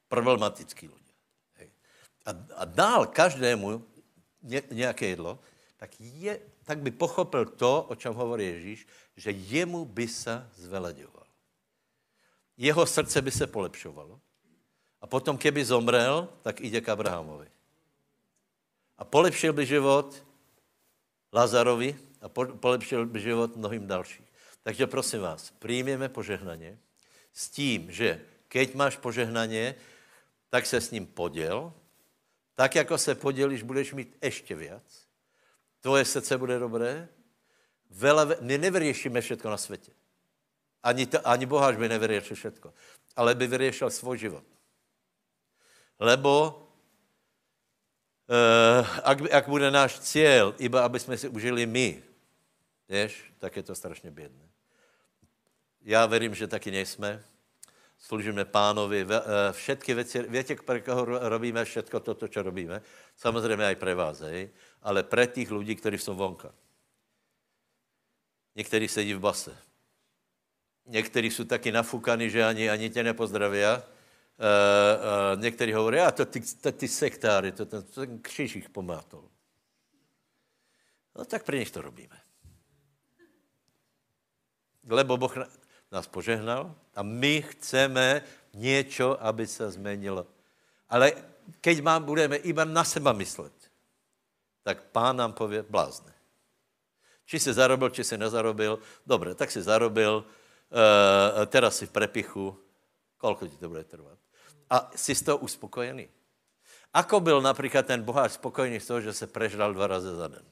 problematický lidé. A, a dál každému ně, nějaké jedlo, tak, je, tak by pochopil to, o čem hovorí Ježíš, že jemu by se zveladěval. Jeho srdce by se polepšovalo a potom, keby zomrel, tak jde k Abrahamovi. A polepšil by život Lazarovi a polepšil by život mnohým dalším. Takže prosím vás, přijměme požehnaně s tím, že keď máš požehnaně, tak se s ním poděl. Tak, jako se podělíš, budeš mít ještě víc. Tvoje srdce bude dobré. Vele, my nevyřešíme všechno na světě. Ani, to, ani Boháš by nevyřešil všechno. Ale by vyřešil svůj život. Lebo uh, ak, ak bude náš cíl, iba aby jsme si užili my, víš, tak je to strašně bědné. Já verím, že taky nejsme. Služíme pánovi, eh, všetky věci, větě, pro koho robíme všetko toto, co robíme, samozřejmě i pro vás, hej? ale pro těch lidí, kteří jsou vonka. Někteří sedí v base. Někteří jsou taky nafukaní, že ani, ani tě nepozdraví uh, uh, někteří hovorí, a to ty, to ty sektáry, to ten, ten kříž jich pomátol. No tak pro nich to robíme. Lebo Boh nás požehnal a my chceme něco, aby se změnilo. Ale keď mám, budeme iba na seba myslet, tak pán nám pově blázne. Či si zarobil, či si nezarobil. Dobře, tak si zarobil, uh, teraz si v prepichu. Kolko ti to bude trvat? A jsi z toho uspokojený. Ako byl například ten boháč spokojný z toho, že se prežral dva razy za den?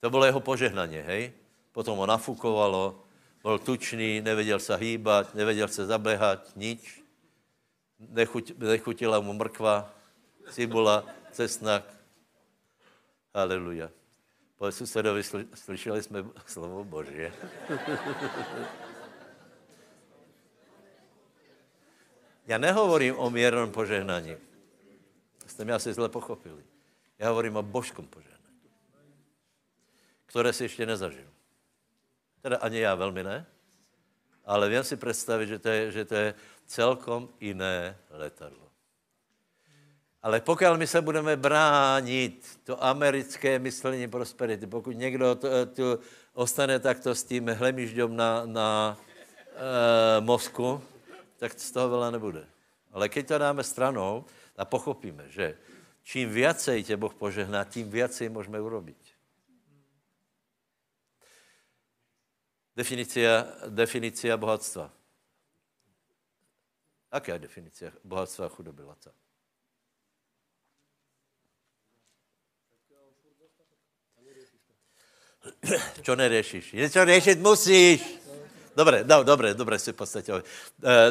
To bylo jeho požehnání, hej? Potom ho nafukovalo, byl tučný, nevěděl se hýbat, nevěděl se zabehat, nič. Nechutila mu mrkva, cibula, cesnak. Haleluja. Po susedovi slyšeli jsme slovo Boží. Já nehovorím o mírném požehnání. Jste mě asi zle pochopili. Já hovorím o božskom požehnání, které si ještě nezažil. Teda ani já velmi ne, ale vím si představit, že to je, že to je celkom jiné letadlo. Ale pokud my se budeme bránit to americké myšlení prosperity, pokud někdo to ostane takto s tím hlemížďom na, na e, mozku, tak z toho veľa nebude. Ale keď to dáme stranou a pochopíme, že čím viacej tě Boh požehná, tím viacej můžeme urobiť. Definícia, definícia bohatstva. Aká je definícia bohatstva a chudoby, Laca? Čo neřešíš? Něco řešit musíš. Dobre, no, dobre, dobre si v podstatě. Uh,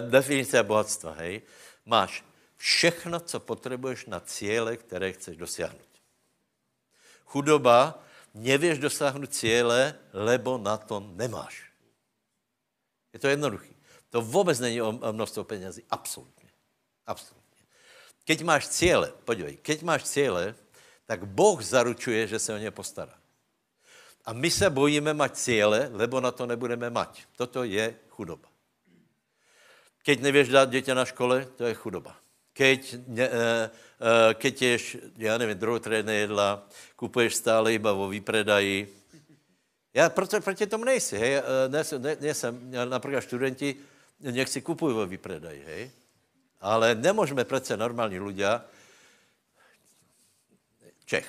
definice bohatstva, hej. Máš všechno, co potřebuješ na cíle, které chceš dosáhnout. Chudoba, nevěš dosáhnout cíle, lebo na to nemáš. Je to jednoduché. To vůbec není o množstvo penězí. Absolutně. Absolutně. Keď máš cíle, podívej, keď máš cíle, tak Boh zaručuje, že se o ně postará. A my se bojíme mať cíle, lebo na to nebudeme mať. Toto je chudoba. Keď nevěš dát dětě na škole, to je chudoba. Keď, ne, e, e, keď ješ, já nevím, druhotrédné jedla, kupuješ stále iba vo výpredaji. Já proto, proti tomu nejsi, hej. Ne, ne, nejsem, například studenti, nech si kupují vo výpredaji, hej. Ale nemůžeme přece normální ľudia, Čech,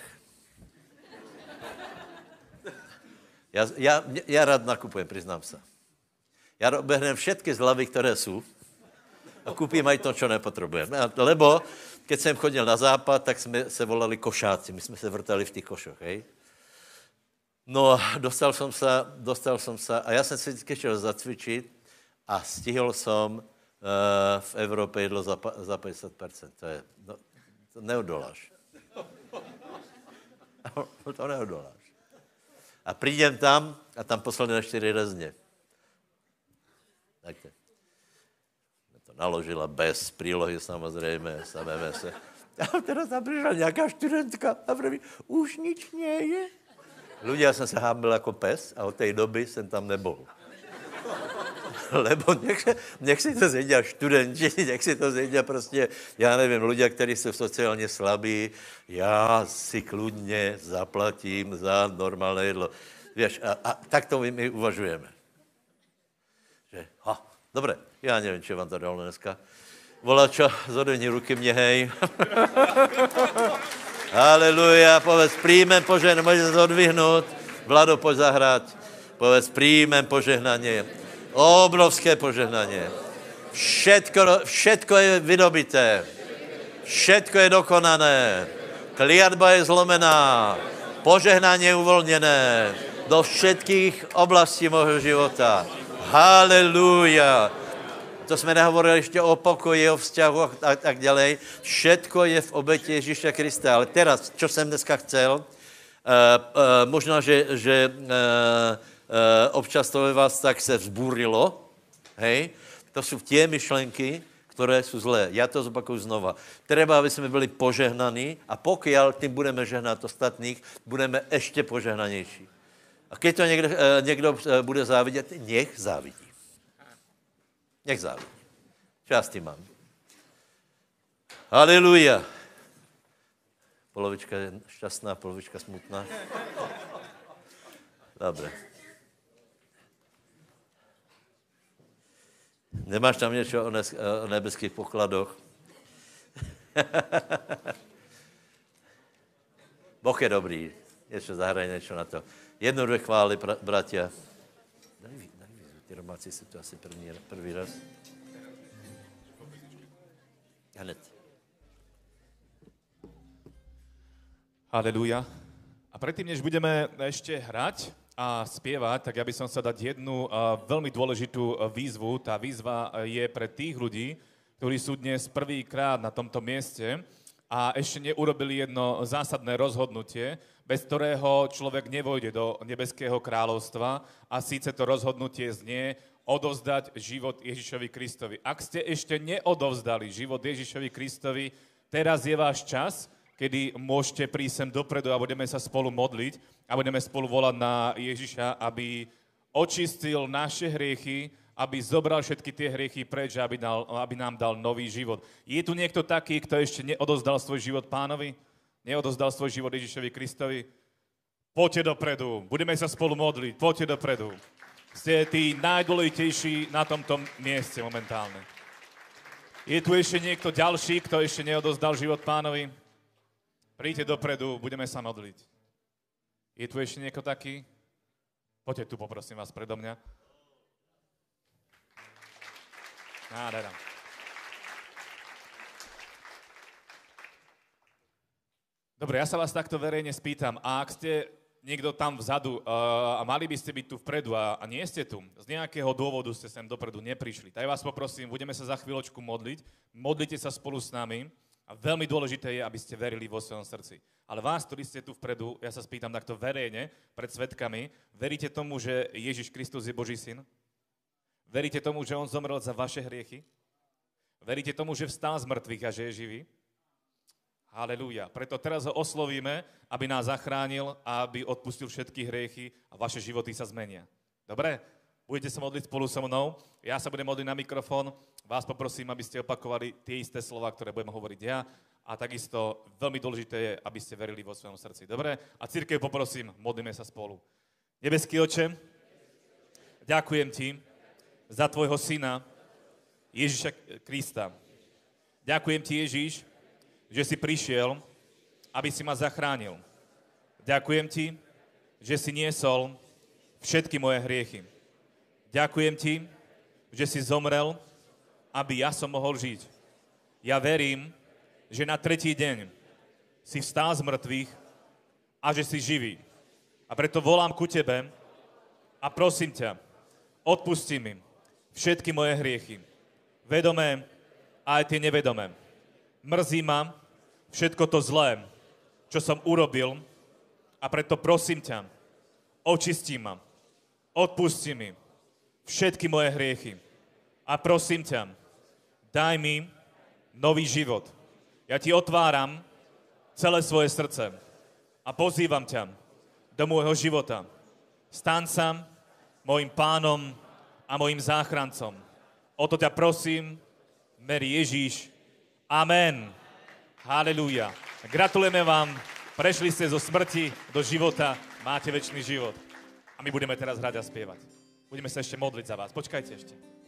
Já, já, já rád nakupujem, přiznám se. Já obehnem všetky zlavy, které jsou a koupím aj to, co nepotřebujeme. Lebo, keď jsem chodil na západ, tak jsme se volali košáci. My jsme se vrtali v těch košoch, hej? No, dostal jsem se, dostal jsem se, a já jsem si vždycky chtěl zacvičit a stihl jsem uh, v Evropě jedlo za, za 50%. To je, no, to neodoláš. to neodoláš. A přijdem tam a tam poslali na čtyři rezně. Takto. To naložila bez přílohy samozřejmě, sameme se. A teda tam přišla nějaká studentka a praví, už nič nie je. Ľudia jsem se hábil jako pes a od té doby jsem tam nebyl. Lebo nech, nech si to zjedia študenti, nech si to zjedia prostě, já nevím, ľudia, kteří jsou sociálně slabí, já si kludně zaplatím za normálné jedlo. Víš, a, a tak to my, my uvažujeme. Že, ha, dobré, já nevím, či vám to dalo dneska. Volačo, zodvihni ruky mě, hej. Haleluja, povedz, príjmem požehnání, můžeš se odvihnout. Vlado, pojď zahrát. Povedz, príjmem požehnání. Obrovské požehnání. Všetko, všetko je vydobité. Všetko je dokonané. Kliatba je zlomená. Požehnání je uvolněné do všetkých oblastí mého života. Haleluja. To jsme nehovorili ještě o pokoji, o vzťahu a tak, tak dále. Všetko je v oběti Ježíše Krista. Ale teraz, co jsem dneska chcel, uh, uh, možná, že, že uh, Eh, občas to ve vás tak se vzbúrilo, hej, to jsou tě myšlenky, které jsou zlé. Já to zopakuju znova. Treba, aby jsme byli požehnaní a pokud tím budeme žehnat ostatních, budeme ještě požehnanější. A když to někdo, někdo bude závidět, nech závidí. Nech závidí. Čas tím mám. Haleluja. Polovička je šťastná, polovička smutná. Dobře. Nemáš tam něco o, nes, o nebeských pokladoch? Boh je dobrý. Ještě zahraj něco na to. Jednoduché chvály, bratia. Ty romáci si to asi první, první raz. Hned. Halelúja. A predtým, než budeme ešte hrať a spievať, tak ja by som chcel dať jednu uh, veľmi dôležitú uh, výzvu. Tá výzva uh, je pre tých ľudí, ktorí sú dnes prvýkrát na tomto mieste a ešte neurobili jedno zásadné rozhodnutie, bez ktorého človek nevojde do nebeského kráľovstva a síce to rozhodnutie znie odovzdať život Ježišovi Kristovi. Ak ste ešte neodovzdali život Ježišovi Kristovi, teraz je váš čas, kedy môžete prísť sem dopredu a budeme sa spolu modliť a budeme spolu volať na Ježiša, aby očistil naše hriechy, aby zobral všetky tie hriechy preč, aby, dal, aby nám dal nový život. Je tu niekto taký, kto ešte neodozdal svoj život pánovi? Neodozdal svoj život Ježišovi Kristovi? Poďte dopredu, budeme sa spolu modliť, poďte dopredu. Ste tí najdôležitejší na tomto mieste momentálne. Je tu ešte niekto ďalší, kto ešte neodozdal život pánovi? Príďte dopredu, budeme sa modliť. Je tu ešte niekto taký? Poďte tu, poprosím vás, predo mňa. Nádhera. Dobre, ja sa vás takto verejne spýtam. A ak ste niekto tam vzadu uh, a mali by ste byť tu vpredu a, a nie ste tu, z nejakého dôvodu ste sem dopredu neprišli, tak vás poprosím, budeme sa za chvíľočku modliť. Modlite sa spolu s nami. A veľmi dôležité je, aby ste verili vo svojom srdci. Ale vás, ktorí ste tu vpredu, ja sa spýtam takto verejne, pred svetkami, veríte tomu, že Ježiš Kristus je Boží syn? Veríte tomu, že On zomrel za vaše hriechy? Veríte tomu, že vstal z mŕtvych a že je živý? Halelúja. Preto teraz ho oslovíme, aby nás zachránil a aby odpustil všetky hriechy a vaše životy sa zmenia. Dobre? Budete sa modliť spolu so mnou. Ja sa budem modliť na mikrofón. Vás poprosím, aby ste opakovali tie isté slova, ktoré budem hovoriť ja. A takisto veľmi dôležité je, aby ste verili vo svojom srdci. Dobre? A církev poprosím, modlíme sa spolu. Nebeský oče, ďakujem ti za tvojho syna Ježiša Krista. Ďakujem ti, Ježiš, že si prišiel, aby si ma zachránil. Ďakujem ti, že si niesol všetky moje hriechy. Ďakujem ti, že si zomrel, aby ja som mohol žiť. Ja verím, že na tretí deň si vstál z mŕtvych a že si živý. A preto volám ku tebe a prosím ťa, odpusti mi všetky moje hriechy. Vedomé a aj tie nevedomé. Mrzí ma všetko to zlé, čo som urobil a preto prosím ťa, očisti ma, odpusti mi, všetky moje hriechy. A prosím ťa, daj mi nový život. Ja ti otváram celé svoje srdce a pozývam ťa do môjho života. Stan sa môjim pánom a môjim záchrancom. O to ťa prosím, meri Ježíš. Amen. Halelúja. Gratulujeme vám. Prešli ste zo smrti do života. Máte väčší život. A my budeme teraz hrať a spievať. Budeme sa ešte modliť za vás. Počkajte ešte.